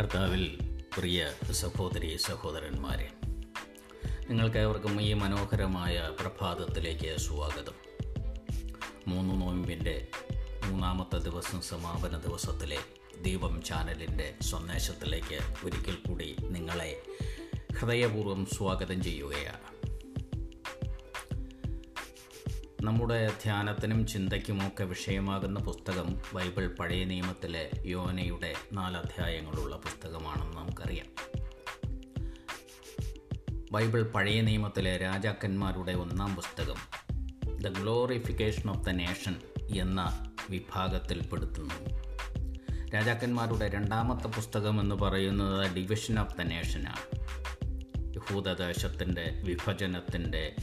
കർത്താവിൽ പ്രിയ സഹോദരി സഹോദരന്മാരെ നിങ്ങൾക്കേവർക്കും ഈ മനോഹരമായ പ്രഭാതത്തിലേക്ക് സ്വാഗതം. മൂന്ന് നോയമ്പിന്റെ മൂന്നാമത്തെ ദിവസം സമാപന ദിവസത്തിലെ ദീപം ചാനലിന്റെ സന്ദേശത്തിലേക്ക് ഒരിക്കൽ കൂടി നിങ്ങളെ ഹൃദയപൂർവം സ്വാഗതം ചെയ്യുകയാണ്. നമ്മുടെ ധ്യാനത്തിനും ചിന്തയ്ക്കുമൊക്കെ വിഷയമാകുന്ന പുസ്തകം ബൈബിൾ പഴയ നിയമത്തിലെ യോനയുടെ നാലധ്യായങ്ങളുള്ള പുസ്തകമാണെന്ന് നമുക്കറിയാം. ബൈബിൾ പഴയ നിയമത്തിലെ രാജാക്കന്മാരുടെ ഒന്നാം പുസ്തകം the glorification of the nation എന്ന വിഭാഗത്തിൽപ്പെടുത്തുന്നു. രാജാക്കന്മാരുടെ രണ്ടാമത്തെ പുസ്തകം എന്ന് പറയുന്നത് ഡിവിഷൻ ഓഫ് ദ നേഷനാണ് യഹൂദദേശത്തിന്റെ വിഭജനത്തിന്റെ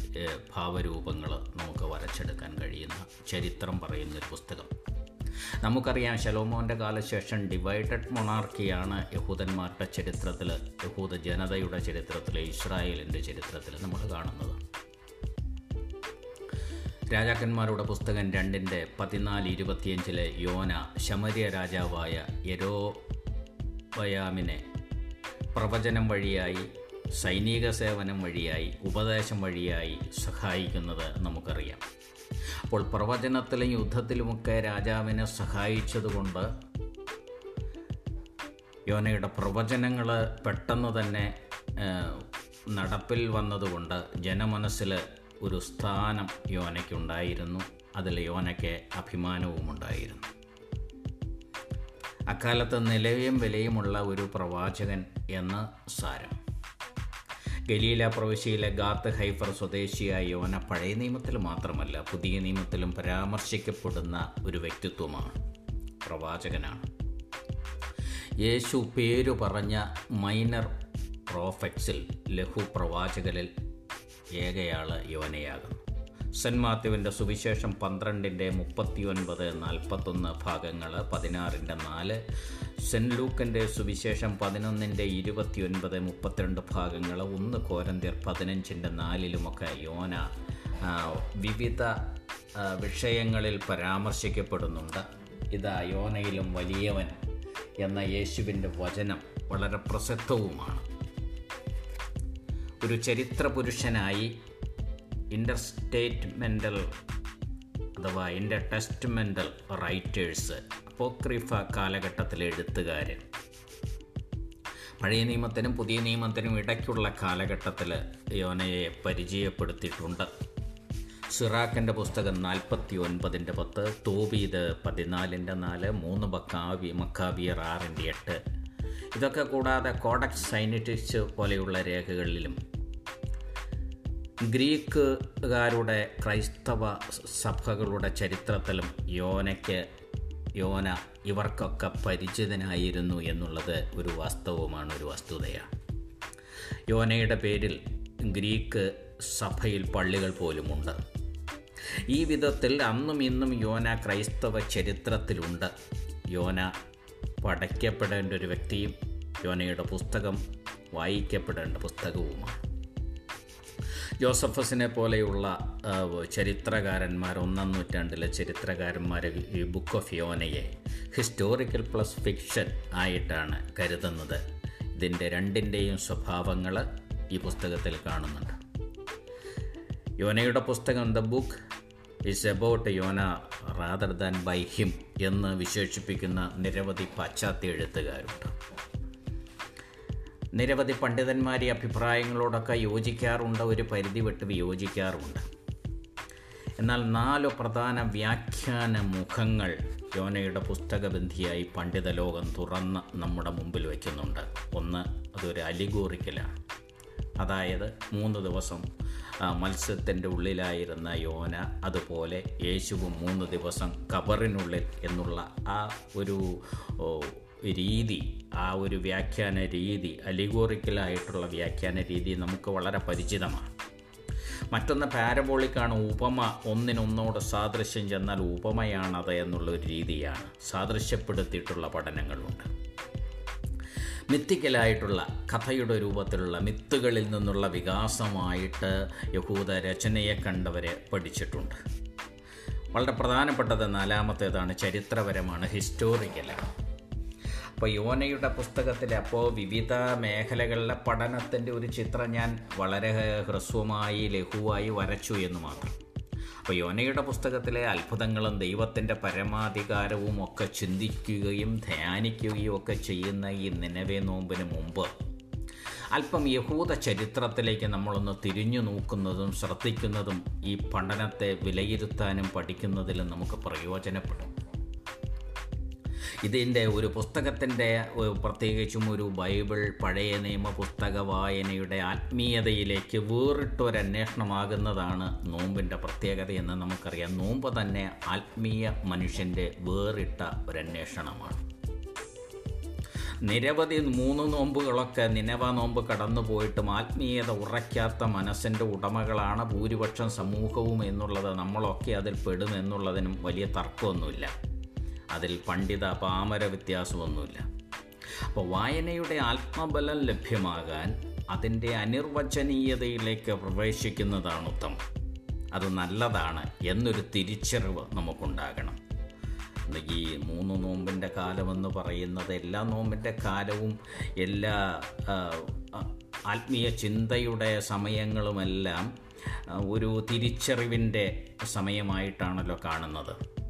ഭാവരൂപങ്ങൾ നമുക്ക് വരച്ചെടുക്കാൻ കഴിയുന്ന ചരിത്രം പറയുന്നൊരു പുസ്തകം. നമുക്കറിയാം ശലോമോന്റെ കാലശേഷം ഡിവൈഡഡ് മൊണാർക്കിയാണ് യഹൂദന്മാരുടെ ചരിത്രത്തിൽ യഹൂദ ജനതയുടെ ചരിത്രത്തിൽ ഇസ്രായേലിന്റെ ചരിത്രത്തിൽ നമ്മൾ കാണുന്നത്. രാജാക്കന്മാരുടെ പുസ്തകം രണ്ടിന്റെ പതിനാല് ഇരുപത്തിയഞ്ചിലെ യോന ശമരിയ രാജാവായ യരോബയാമിനെ പ്രവചനം വഴിയായി സൈനിക സേവനം വഴിയായി ഉപദേശം വഴിയായി സഹായിക്കുന്നത് നമുക്കറിയാം. അപ്പോൾ പ്രവചനത്തിലും യുദ്ധത്തിലുമൊക്കെ രാജാവിനെ സഹായിച്ചതുകൊണ്ട് യോനയുടെ പ്രവചനങ്ങൾ പെട്ടെന്ന് തന്നെ നടപ്പിൽ വന്നതുകൊണ്ട് ജനമനസ്സിൽ ഒരു സ്ഥാനം യോനയ്ക്കുണ്ടായിരുന്നു. അതിൽ യോനയ്ക്ക് അഭിമാനവുമുണ്ടായിരുന്നു. അക്കാലത്ത് നിലയും വിലയുമുള്ള ഒരു പ്രവാചകൻ എന്ന് സാരം. ഗലീല പ്രവിശ്യയിലെ ഗാത്ത് ഹൈഫർ സ്വദേശിയായ യോന പഴയ നിയമത്തിൽ മാത്രമല്ല പുതിയ നിയമത്തിലും പരാമർശിക്കപ്പെടുന്ന ഒരു വ്യക്തിത്വമാണ്. പ്രവാചകനാണ്. യേശു പേരു പറഞ്ഞ മൈനർ പ്രോഫറ്റ്സിൽ ലഘു പ്രവാചകരിൽ ഏകയാൾ യോനയാകുന്നു. സെന്റ് മാത്യുവിന്റെ സുവിശേഷം പന്ത്രണ്ടിന്റെ മുപ്പത്തിയൊൻപത് നാൽപ്പത്തൊന്ന് ഭാഗങ്ങൾ പതിനാറിന്റെ നാല് സെന്റ് ലൂക്കന്റെ സുവിശേഷം പതിനൊന്നിന്റെ ഇരുപത്തിയൊൻപത് മുപ്പത്തിരണ്ട് ഭാഗങ്ങൾ ഒന്ന് കോരന്തിയർ പതിനഞ്ചിന്റെ നാലിലുമൊക്കെ യോന വിവിധ വിഷയങ്ങളിൽ പരാമർശിക്കപ്പെടുന്നുണ്ട്. ഇതാ യോനയിലും വലിയവൻ എന്ന യേശുവിന്റെ വചനം വളരെ പ്രസക്തവുമാണ് ഒരു ചരിത്ര പുരുഷനായി ഇന്റർസ്റ്റേറ്റ്മെന്റൽ അഥവാ ഇന്റർ ടെസ്റ്റ്മെന്റൽ റൈറ്റേഴ്സ് അപ്പോക്രിഫ കാലഘട്ടത്തിലെ എഴുത്തുകാരൻ. പഴയ നിയമത്തിനും പുതിയ നിയമത്തിനും ഇടയ്ക്കുള്ള കാലഘട്ടത്തിൽ യോനയെ പരിചയപ്പെടുത്തിയിട്ടുണ്ട്. സിറാക്കിന്റെ പുസ്തകം നാൽപ്പത്തി ഒൻപതിന്റെ പത്ത് തോബീത് പതിനാലിന്റെ നാല് മൂന്ന് ബക്കാവി മക്കാബിയർ ആറിന്റെ എട്ട്. ഇതൊക്കെ കൂടാതെ കോഡക്സ് സൈനിറ്റിക്സ് പോലെയുള്ള രേഖകളിലും ഗ്രീക്കുകാരുടെ ക്രൈസ്തവ സഭകളുടെ ചരിത്രത്തിലും യോനയ്ക്ക് യോന ഇവർക്കൊക്കെ പരിചിതനായിരുന്നു എന്നുള്ളത് ഒരു വാസ്തവമാണ് ഒരു വസ്തുതയാണ്. യോനയുടെ പേരിൽ ഗ്രീക്ക് സഭയിൽ പള്ളികൾ പോലുമുണ്ട്. ഈ വിധത്തിൽ അന്നും ഇന്നും യോന ക്രൈസ്തവ ചരിത്രത്തിലുണ്ട്. യോന പഠിക്കപ്പെടേണ്ട ഒരു വ്യക്തിയും യോനയുടെ പുസ്തകം വായിക്കപ്പെടേണ്ട പുസ്തകവുമാണ്. ജോസഫസിനെ പോലെയുള്ള ചരിത്രകാരന്മാർ ഒന്നാം നൂറ്റാണ്ടിലെ ചരിത്രകാരന്മാർ ഈ ബുക്ക് ഓഫ് യോനയെ ഹിസ്റ്റോറിക്കൽ പ്ലസ് ഫിക്ഷൻ ആയിട്ടാണ് കരുതുന്നത്. ഇതിന്റെ രണ്ടിന്റെയും സ്വഭാവങ്ങൾ ഈ പുസ്തകത്തിൽ കാണുന്നുണ്ട്. യോനയുടെ പുസ്തകം the book is about Yona rather than by him എന്ന് വിശേഷിപ്പിക്കുന്ന നിരവധി പാശ്ചാത്യ എഴുത്തുകാരുണ്ട്. നിരവധി പണ്ഡിതന്മാരെ അഭിപ്രായങ്ങളോടൊക്കെ യോജിക്കാറുണ്ട് ഒരു പരിധി വിട്ട് വിയോജിക്കാറുണ്ട്. എന്നാൽ നാല് പ്രധാന വ്യാഖ്യാന മുഖങ്ങൾ യോനയുടെ പുസ്തകബന്ധിയായി പണ്ഡിത ലോകം തുറന്ന് നമ്മുടെ മുമ്പിൽ വയ്ക്കുന്നുണ്ട് ഒന്ന് അതൊരു അലിഗോറിക്കലാണ്. അതായത് മൂന്ന് ദിവസം മത്സ്യത്തിന്റെ ഉള്ളിലായിരുന്ന യോന അതുപോലെ യേശുവും മൂന്ന് ദിവസം കബറിനുള്ളിൽ എന്നുള്ള ആ ഒരു രീതി ആ ഒരു വ്യാഖ്യാന രീതി അലിഗോറിക്കലായിട്ടുള്ള വ്യാഖ്യാന രീതി നമുക്ക് വളരെ പരിചിതമാണ്. മറ്റൊന്ന് പാരബോളിക്കാണ് ഉപമ ഒന്നിനൊന്നോട് സാദൃശ്യം ചെന്നാൽ ഉപമയാണത് എന്നുള്ളൊരു രീതിയാണ്. സാദൃശ്യപ്പെടുത്തിയിട്ടുള്ള പഠനങ്ങളുണ്ട്. മിത്തിക്കലായിട്ടുള്ള കഥയുടെ രൂപത്തിലുള്ള മിത്തുകളിൽ നിന്നുള്ള വികാസമായിട്ട് യഹൂദ രചനയെ കണ്ടവരെ പഠിച്ചിട്ടുണ്ട്. വളരെ പ്രധാനപ്പെട്ടത് നാലാമത്തേതാണ് ചരിത്രപരമാണ് ഹിസ്റ്റോറിക്കലാണ് അപ്പോൾ യോനയുടെ പുസ്തകത്തിൽ അപ്പോൾ വിവിധ മേഖലകളിലെ പഠനത്തിന്റെ ഒരു ചിത്രം ഞാൻ വളരെ ഹ്രസ്വമായി ലഘുവായി വരച്ചു എന്ന് മാത്രം. അപ്പോൾ യോനയുടെ പുസ്തകത്തിലെ അത്ഭുതങ്ങളും ദൈവത്തിന്റെ പരമാധികാരവും ഒക്കെ ചിന്തിക്കുകയും ധ്യാനിക്കുകയും ഒക്കെ ചെയ്യുന്ന ഈ നിലവേ നോമ്പിന് മുമ്പ് അല്പം യഹൂദ ചരിത്രത്തിലേക്ക് നമ്മളൊന്ന് തിരിഞ്ഞു നോക്കുന്നതും ശ്രദ്ധിക്കുന്നതും ഈ പഠനത്തെ വിലയിരുത്താനും പഠിക്കുന്നതിലും നമുക്ക് പ്രയോജനപ്പെടും. ഇതിന്റെ ഒരു പുസ്തകത്തിന്റെ പ്രത്യേകിച്ചും ഒരു ബൈബിൾ പഴയ നിയമ പുസ്തക വായനയുടെ ആത്മീയതയിലേക്ക് വേറിട്ടൊരന്വേഷണമാകുന്നതാണ് നോമ്പിന്റെ പ്രത്യേകതയെന്ന് നമുക്കറിയാം. നോമ്പ് തന്നെ ആത്മീയ മനുഷ്യന്റെ വേറിട്ട ഒരന്വേഷണമാണ്. നിരവധി മൂന്ന് നോമ്പുകളൊക്കെ നിലവ നോമ്പ് കടന്നു പോയിട്ടും ആത്മീയത ഉറയ്ക്കാത്ത മനസ്സിന്റെ ഉടമകളാണ് ഭൂരിപക്ഷം സമൂഹവും എന്നുള്ളത് നമ്മളൊക്കെ അതിൽ പെടും എന്നുള്ളതിനും വലിയ തർക്കമൊന്നുമില്ല. അതിൽ പണ്ഡിത പാമര വ്യത്യാസമൊന്നുമില്ല. അപ്പോൾ വായനയുടെ ആത്മബലം ലഭ്യമാകാൻ അതിന്റെ അനിർവചനീയതയിലേക്ക് പ്രവേശിക്കുന്നതാണ് ഉത്തമം. അത് നല്ലതാണ് എന്നൊരു തിരിച്ചറിവ് നമുക്കുണ്ടാകണം. ഈ മൂന്ന് നോമ്പിന്റെ കാലമെന്ന് പറയുന്നത് എല്ലാ നോമ്പിന്റെ കാലവും എല്ലാ ആത്മീയ ചിന്തയുടെ സമയങ്ങളുമെല്ലാം ഒരു തിരിച്ചറിവിന്റെ സമയമായിട്ടാണല്ലോ കാണുന്നത്.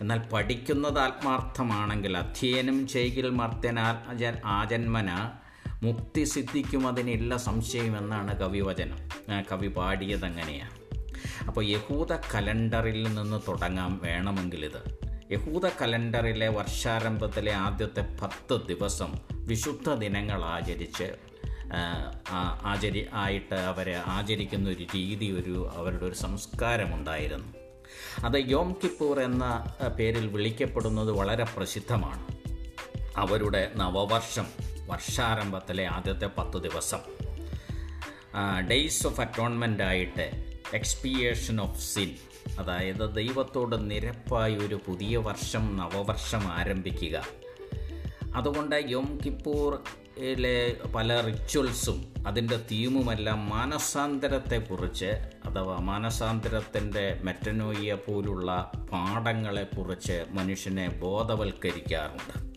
എന്നാൽ പഠിക്കുന്നത് ആത്മാർത്ഥമാണെങ്കിൽ അധ്യയനം ചെയ്കിൽ മർത്യനാ ആജന്മന മുക്തി സിദ്ധിക്കും അതിനില്ല സംശയമെന്നാണ് കവിവചനം. കവി പാടിയതങ്ങനെയാണ് അപ്പോൾ യഹൂദ കലണ്ടറിൽ നിന്ന് തുടങ്ങാം വേണമെങ്കിൽ ഇത് യഹൂദ കലണ്ടറിലെ വർഷാരംഭത്തിലെ ആദ്യത്തെ പത്ത് ദിവസം വിശുദ്ധ ദിനങ്ങൾ ആചരിച്ച് ആചരി ആയിട്ട് അവരെ ആചരിക്കുന്ന ഒരു രീതി ഒരു അവരുടെ ഒരു സംസ്കാരമുണ്ടായിരുന്നു. അത് യോം കിപ്പൂർ എന്ന പേരിൽ വിളിക്കപ്പെടുന്നത് വളരെ പ്രസിദ്ധമാണ്. അവരുടെ നവവർഷം വർഷാരംഭത്തിലെ ആദ്യത്തെ പത്ത് ദിവസം. ഡേയ്സ് ഓഫ് അറ്റോൺമെന്റ് ആയിട്ട് എക്സ്പിയേഷൻ ഓഫ് സിൻ അതായത് ദൈവത്തോട് നിരപ്പായി ഒരു പുതിയ വർഷം നവവർഷം ആരംഭിക്കുക. അതുകൊണ്ട് യോം കിപ്പൂറിലെ പല റിച്വൽസും അതിന്റെ തീമുമെല്ലാം മാനസാന്തരത്തെക്കുറിച്ച് അഥവാ മാനസാന്തരത്തിന്റെ മെറ്റനോയിയ പോലുള്ള പാഠങ്ങളെക്കുറിച്ച് മനുഷ്യനെ ബോധവൽക്കരിക്കാറുണ്ട്.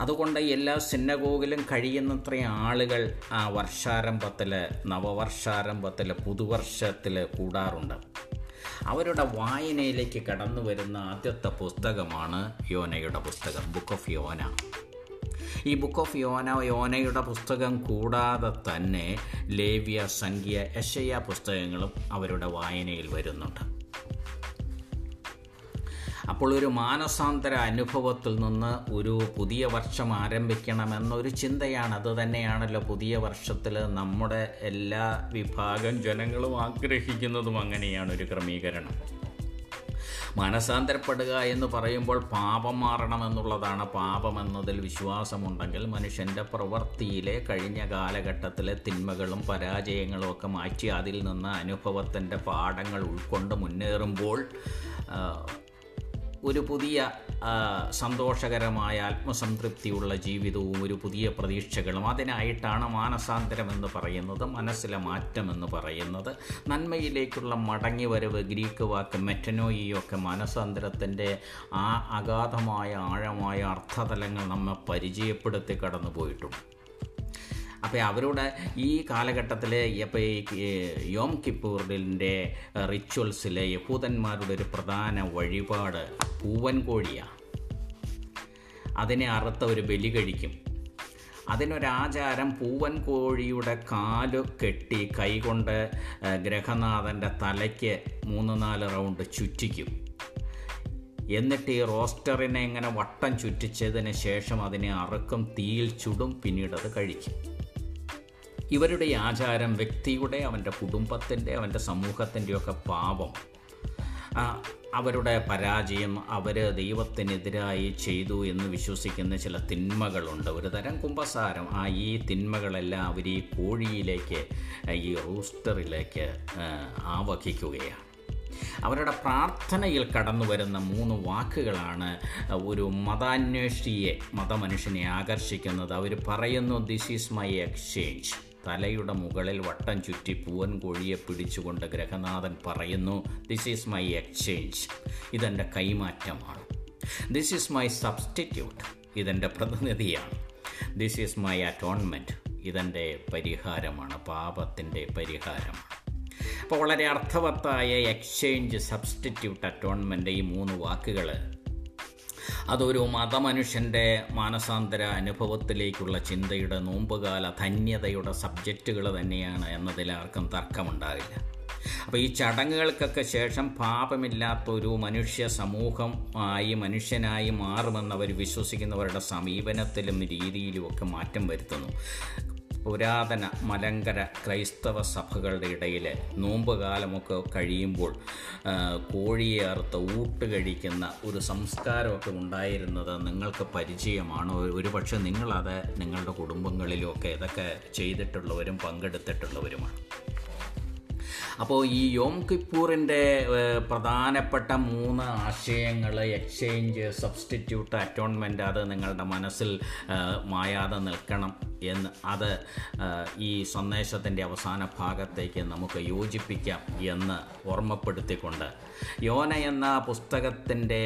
അതുകൊണ്ട് എല്ലാ സിന്നഗോഗിലും കഴിയുന്നത്ര ആളുകൾ ആ വർഷാരംഭത്തിൽ നവവർഷാരംഭത്തിൽ പുതുവർഷത്തിൽ കൂടാറുണ്ട്. അവരുടെ വായനയിലേക്ക് കടന്നു വരുന്ന ആദ്യത്തെ പുസ്തകമാണ് യോനയുടെ പുസ്തകം ബുക്ക് ഓഫ് യോന ഈ ബുക്ക് ഓഫ് യോന യോനയുടെ പുസ്തകം കൂടാതെ തന്നെ ലേവ്യ സംഖ്യ യശയ പുസ്തകങ്ങളും അവരുടെ വായനയിൽ വരുന്നുണ്ട്. അപ്പോൾ ഒരു മാനസാന്തര അനുഭവത്തിൽ നിന്ന് ഒരു പുതിയ വർഷം ആരംഭിക്കണമെന്നൊരു ചിന്തയാണ്. അത് തന്നെയാണല്ലോ പുതിയ വർഷത്തിൽ നമ്മുടെ എല്ലാ വിഭാഗം ജനങ്ങളും ആഗ്രഹിക്കുന്നതും അങ്ങനെയാണ് ഒരു ക്രമീകരണം. മാനസാന്തരപ്പെടുക എന്ന് പറയുമ്പോൾ പാപം മാറണമെന്നുള്ളതാണ്. പാപം എന്നതിൽ വിശ്വാസമുണ്ടെങ്കിൽ മനുഷ്യന്റെ പ്രവൃത്തിയിലെ കഴിഞ്ഞ കാലഘട്ടത്തിലെ തിന്മകളും പരാജയങ്ങളും ഒക്കെ മാറ്റി അതിൽ നിന്ന് അനുഭവത്തിന്റെ പാഠങ്ങൾ ഉൾക്കൊണ്ട് മുന്നേറുമ്പോൾ ഒരു പുതിയ സന്തോഷകരമായ ആത്മസംതൃപ്തിയുള്ള ജീവിതവും ഒരു പുതിയ പ്രതീക്ഷകളും അതിനായിട്ടാണ് മാനസാന്തരം എന്ന് പറയുന്നത് മനസ്സിലെ മാറ്റം എന്ന് പറയുന്നത്. നന്മയിലേക്കുള്ള മടങ്ങിവരവ് ഗ്രീക്ക് വാക്ക് മെറ്റനോയിയൊക്കെ മാനസാന്തരത്തിന്റെ ആ അഗാധമായ ആഴമായ അർത്ഥതലങ്ങൾ നമ്മെ പരിചയപ്പെടുത്തി കടന്നു പോയിട്ടുണ്ട് അപ്പോൾ അവരുടെ ഈ കാലഘട്ടത്തിൽ അപ്പോൾ ഈ യോം കിപ്പൂറിന്റെ റിച്വൽസിലെ യഹൂദന്മാരുടെ ഒരു പ്രധാന വഴിപാട് പൂവൻ കോഴിയാണ് അതിനെ അറുത്ത ഒരു ബലി കഴിക്കും. അതിനൊരാചാരം പൂവൻ കോഴിയുടെ കാൽ കെട്ടി കൈകൊണ്ട് ഗ്രഹനാഥന്റെ തലയ്ക്ക് മൂന്ന് നാല് റൗണ്ട് ചുറ്റിക്കും. എന്നിട്ട് ഈ റോസ്റ്ററിനെ ഇങ്ങനെ വട്ടം ചുറ്റിച്ചതിന് ശേഷം അതിനെ അറുക്കും തീയിൽ ചുടും പിന്നീട് അത് കഴിക്കും. ഇവരുടെ ആചാരം വ്യക്തിയുടെ അവന്റെ കുടുംബത്തിന്റെ അവന്റെ സമൂഹത്തിന്റെയൊക്കെ പാപം. അവരുടെ പരാജയം അവർ ദൈവത്തിനെതിരായി ചെയ്തു എന്ന് വിശ്വസിക്കുന്ന ചില തിന്മകളുണ്ട്. ഒരു തരം കുമ്പസാരം. ആ ഈ തിന്മകളെല്ലാം അവർ ഈ കോഴിയിലേക്ക് ഈ റൂസ്റ്ററിലേക്ക് ആവഹിക്കുകയാണ്. അവരുടെ പ്രാർത്ഥനയിൽ കടന്നു വരുന്ന മൂന്ന് വാക്കുകളാണ് ഒരു മതാന്വേഷിയെ മതമനുഷ്യനെ ആകർഷിക്കുന്നത്. അവർ പറയുന്നു ദിസ് ഈസ് മൈ എക്സ്ചേഞ്ച് തലയുടെ മുകളിൽ വട്ടം ചുറ്റി പൂവൻ കോഴിയെ പിടിച്ചുകൊണ്ട് ഗ്രഹനാഥൻ പറയുന്നു ദിസ് ഈസ് മൈ എക്സ്ചേഞ്ച് ഇതെന്റെ കൈമാറ്റമാണ്. ദിസ് ഈസ് മൈ സബ്സ്റ്റിറ്റ്യൂട്ട് ഇതെന്റെ പ്രതിനിധിയാണ്. ദിസ് ഈസ് മൈ അറ്റോൺമെന്റ് ഇതെന്റെ പരിഹാരമാണ്. പാപത്തിന്റെ പരിഹാരമാണ്. അപ്പോൾ വളരെ അർത്ഥവത്തായ എക്സ്ചേഞ്ച് സബ്സ്റ്റിറ്റ്യൂട്ട് അറ്റോൺമെന്റ് ഈ മൂന്ന് വാക്കുകൾ അതൊരു മതമനുഷ്യന്റെ മാനസാന്തര അനുഭവത്തിലേക്കുള്ള ചിന്തയുടെ നോമ്പുകാല ധന്യതയുടെ സബ്ജക്റ്റുകൾ തന്നെയാണ് എന്നതിൽ ആർക്കും തർക്കമുണ്ടാകില്ല അപ്പോൾ ഈ ചടങ്ങുകൾക്കൊക്കെ ശേഷം പാപമില്ലാത്തൊരു മനുഷ്യ സമൂഹം ആയി മനുഷ്യനായി മാറുമെന്നവർ വിശ്വസിക്കുന്നവരുടെ സമീപനത്തിലും രീതിയിലുമൊക്കെ മാറ്റം വരുത്തുന്നു. പുരാതന മലങ്കര ക്രൈസ്തവ സഭകളുടെ ഇടയിൽ നോമ്പുകാലമൊക്കെ കഴിയുമ്പോൾ കോഴിയെ അറുത്ത് ഊട്ട് കഴിക്കുന്ന ഒരു സംസ്കാരമൊക്കെ ഉണ്ടായിരുന്നത് നിങ്ങൾക്ക് പരിചയമാണ്? ഒരുപക്ഷെ നിങ്ങളത് നിങ്ങളുടെ കുടുംബങ്ങളിലുമൊക്കെ ഇതൊക്കെ ചെയ്തിട്ടുള്ളവരും പങ്കെടുത്തിട്ടുള്ളവരുമാണ്. അപ്പോൾ ഈ യോം കിപ്പൂറിന്റെ പ്രധാനപ്പെട്ട മൂന്ന് ആശയങ്ങൾ എക്സ്ചേഞ്ച് സബ്സ്റ്റിറ്റ്യൂട്ട് അറ്റോൺമെന്റ് അത് നിങ്ങളുടെ മനസ്സിൽ മായാതെ നിൽക്കണം എന്ന് അത് ഈ സന്ദേശത്തിന്റെ അവസാന ഭാഗത്തേക്ക് നമുക്ക് യോജിപ്പിക്കാം എന്ന് ഓർമ്മപ്പെടുത്തിക്കൊണ്ട് യോന എന്ന പുസ്തകത്തിന്റെ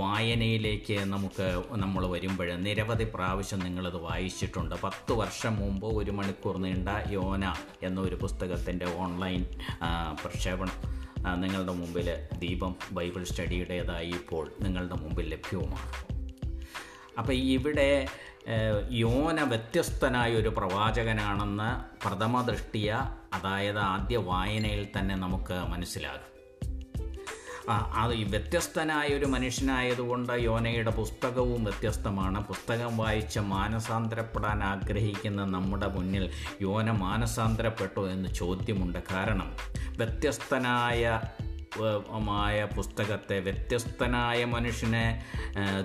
വായനയിലേക്ക് നമുക്ക് നമ്മൾ വരുമ്പോൾ നിരവധി പ്രാവശ്യം നിങ്ങളത് വായിച്ചിട്ടുണ്ട്. പത്ത് വർഷം മുമ്പ് ഒരു മണിക്കൂർ നീണ്ട യോന എന്നൊരു പുസ്തകത്തിന്റെ ഓൺലൈൻ പ്രക്ഷേപണം നിങ്ങളുടെ മുമ്പിൽ ദീപം ബൈബിൾ സ്റ്റഡിയുടേതായി ഇപ്പോൾ നിങ്ങളുടെ മുമ്പിൽ ലഭ്യവുമാണ്. അപ്പോൾ ഇവിടെ യോന വ്യത്യസ്തനായ ഒരു പ്രവാചകനാണെന്ന് പ്രഥമ ദൃഷ്ടിയ അതായത് ആദ്യ വായനയിൽ തന്നെ നമുക്ക് മനസ്സിലാകും. അത് വ്യത്യസ്തനായ ഒരു മനുഷ്യനായതുകൊണ്ട് യോനയുടെ പുസ്തകവും വ്യത്യസ്തമാണ്. പുസ്തകം വായിച്ച് മാനസാന്തരപ്പെടാൻ ആഗ്രഹിക്കുന്ന നമ്മുടെ മുന്നിൽ യോന മാനസാന്തരപ്പെട്ടോ എന്ന് ചോദ്യമുണ്ട്. കാരണം വ്യത്യസ്തനായ മായ പുസ്തകത്തെ വ്യത്യസ്തനായ മനുഷ്യനെ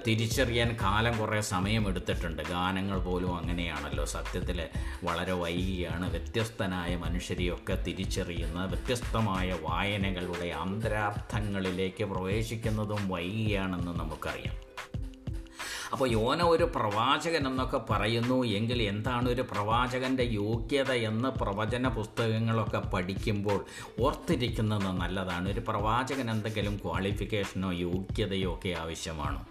തിരിച്ചറിയാൻ കാലം കുറേ സമയമെടുത്തിട്ടുണ്ട്. ഗാനങ്ങൾ പോലും അങ്ങനെയാണല്ലോ. സത്യത്തിൽ വളരെ വൈകിയാണ് വ്യത്യസ്തനായ മനുഷ്യരെയൊക്കെ തിരിച്ചറിയുന്ന വ്യത്യസ്തമായ വായനകളുടെ അന്തരാർത്ഥങ്ങളിലേക്ക് പ്രവേശിക്കുന്നതും വൈകിയാണെന്ന് നമുക്കറിയാം. അപ്പോൾ യോന ഒരു പ്രവാചകൻ എന്നൊക്കെ പറയുന്നു. എങ്കിൽ എന്താണ് ഒരു പ്രവാചകന്റെ യോഗ്യത എന്ന് പ്രവചന പുസ്തകങ്ങളൊക്കെ പഠിക്കുമ്പോൾ ഓർത്തിരിക്കുന്നത് നല്ലതാണ്. ഒരു പ്രവാചകൻ എന്തെങ്കിലും ക്വാളിഫിക്കേഷനോ യോഗ്യതയോ ഒക്കെ ആവശ്യമാണ്?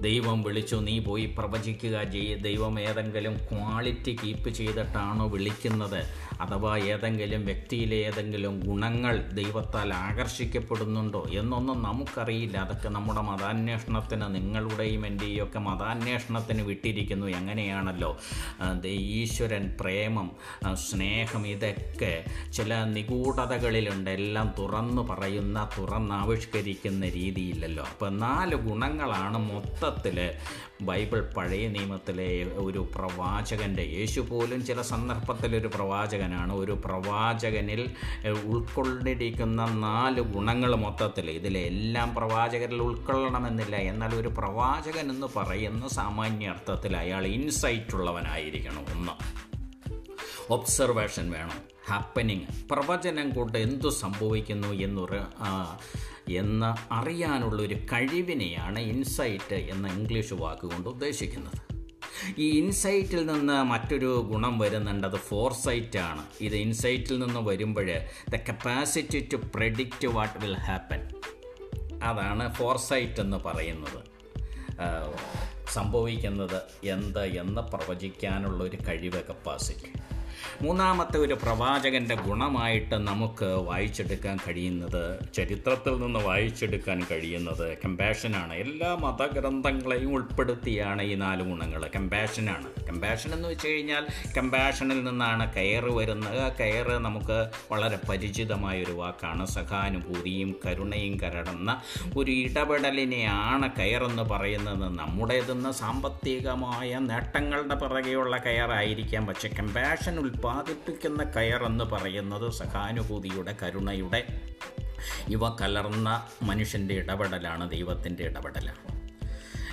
ദൈവം വിളിച്ചു നീ പോയി പ്രവചിക്കുക ചെയ്യ ദൈവം ഏതെങ്കിലും ക്വാളിറ്റി കീപ്പ് ചെയ്തിട്ടാണോ വിളിക്കുന്നത്? അഥവാ ഏതെങ്കിലും വ്യക്തിയിലെ ഏതെങ്കിലും ഗുണങ്ങൾ ദൈവത്താൽ ആകർഷിക്കപ്പെടുന്നുണ്ടോ എന്നൊന്നും നമുക്കറിയില്ല. അതൊക്കെ നമ്മുടെ മതാന്വേഷണത്തിന് നിങ്ങളുടെയും എന്റെയും ഒക്കെ മതാന്വേഷണത്തിന് വിട്ടിരിക്കുന്നു. എങ്ങനെയാണല്ലോ? ഈശ്വരൻ പ്രേമം സ്നേഹം ഇതൊക്കെ ചില നിഗൂഢതകളിലുണ്ട്. എല്ലാം തുറന്നു പറയുന്ന തുറന്നാവിഷ്കരിക്കുന്ന രീതിയില്ലല്ലോ. അപ്പോൾ നാല് ഗുണങ്ങളാണ് മൊത്തത്തിൽ ബൈബിൾ പഴയ നിയമത്തിലെ ഒരു പ്രവാചകന്റെ യേശു പോലും ചില സന്ദർഭത്തിൽ ഒരു പ്രവാചകനാണ്. ഒരു പ്രവാചകനിൽ ഉൾക്കൊണ്ടിരിക്കുന്ന നാല് ഗുണങ്ങൾ മൊത്തത്തിൽ ഇതിലെല്ലാം പ്രവാചകരിൽ ഉൾക്കൊള്ളണമെന്നില്ല. എന്നാൽ ഒരു പ്രവാചകൻ എന്ന് പറയുന്ന സാമാന്യ അർത്ഥത്തിൽ അയാൾ ഇൻസൈറ്റ് ഉള്ളവനായിരിക്കണം ഒന്ന്. ഒബ്സർവേഷൻ വേണം. ഹാപ്പനിങ് പ്രവചനം കൊണ്ട് എന്തു സംഭവിക്കുന്നു എന്നൊരു എന്ന് അറിയാനുള്ളൊരു കഴിവിനെയാണ് ഇൻസൈറ്റ് എന്ന ഇംഗ്ലീഷ് വാക്കുകൊണ്ട് ഉദ്ദേശിക്കുന്നത്. ഈ ഇൻസൈറ്റിൽ നിന്ന് മറ്റൊരു ഗുണം വരുന്നുണ്ട്. അത് ഫോർസൈറ്റ് ആണ്. ഇത് ഇൻസൈറ്റിൽ നിന്ന് വരുമ്പോൾ the capacity to predict what will happen അതാണ് ഫോർസൈറ്റ് എന്ന് പറയുന്നത്. സംഭവിക്കുന്നത് എന്ത് എന്ന് പ്രവചിക്കാനുള്ള ഒരു കഴിവ് കപ്പാസിറ്റി മൂന്നാമത്തെ ഒരു പ്രവാചകന്റെ ഗുണമായിട്ട് നമുക്ക് വായിച്ചെടുക്കാൻ കഴിയുന്നത് ചരിത്രത്തിൽ നിന്ന് വായിച്ചെടുക്കാൻ കഴിയുന്നത് കമ്പാഷനാണ് എല്ലാ മതഗ്രന്ഥങ്ങളെയും ഉൾപ്പെടുത്തിയാണ് ഈ നാല് ഗുണങ്ങൾ കമ്പാഷനാണ് കമ്പാഷൻ എന്ന് വെച്ച് കഴിഞ്ഞാൽ കമ്പാഷനിൽ നിന്നാണ് കയറ് വരുന്നത്. ആ കയറ് നമുക്ക് വളരെ പരിചിതമായ ഒരു വാക്കാണ്. സഹാനുഭൂതിയും കരുണയും കരടുന്ന ഒരു ഇടപെടലിനെയാണ് കയറെന്ന് പറയുന്നത്. നമ്മുടേതെന്ന് സാമ്പത്തികമായ നേട്ടങ്ങളുടെ പിറകെയുള്ള കയറായിരിക്കാം. പക്ഷേ കമ്പാഷൻ ഉൽപ്പാദിപ്പിക്കുന്ന എന്ന് പറയുന്നത് സഹാനുഭൂതിയുടെ കരുണയുടെ. ഇവ കലർന്ന മനുഷ്യന്റെ ഇടപെടലാണ് ദൈവത്തിന്റെ ഇടപെടലാണ്.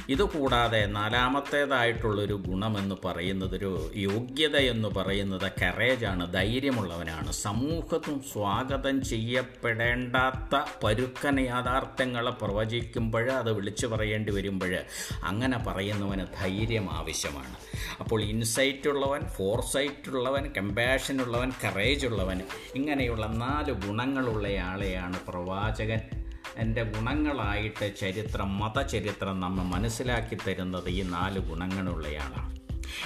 ഇതുകൂടാതെ നാലാമത്തേതായിട്ടുള്ളൊരു ഗുണമെന്ന് പറയുന്നത് ഒരു യോഗ്യത എന്ന് പറയുന്നത് കറേജാണ് ധൈര്യമുള്ളവനാണ്. സമൂഹത്തും സ്വാഗതം ചെയ്യപ്പെടേണ്ടാത്ത പരുക്കൻ യാഥാർത്ഥ്യങ്ങളെ പ്രവചിക്കുമ്പോൾ അത് വിളിച്ചു പറയേണ്ടി വരുമ്പോൾ അങ്ങനെ പറയുന്നവന് ധൈര്യം ആവശ്യമാണ്. അപ്പോൾ ഇൻസൈറ്റ് ഉള്ളവൻ ഫോർസൈറ്റ് ഉള്ളവൻ കമ്പാഷൻ ഉള്ളവൻ കറേജ് ഉള്ളവൻ ഇങ്ങനെയുള്ള നാല് ഗുണങ്ങളുള്ളയാളെയാണ് പ്രവാചകൻ. എന്റെ ഗുണങ്ങളായിട്ട് ചരിത്രം മതചരിത്രം നമ്മൾ മനസ്സിലാക്കി തരുന്നത് ഈ നാല് ഗുണങ്ങളുള്ളയാണ്.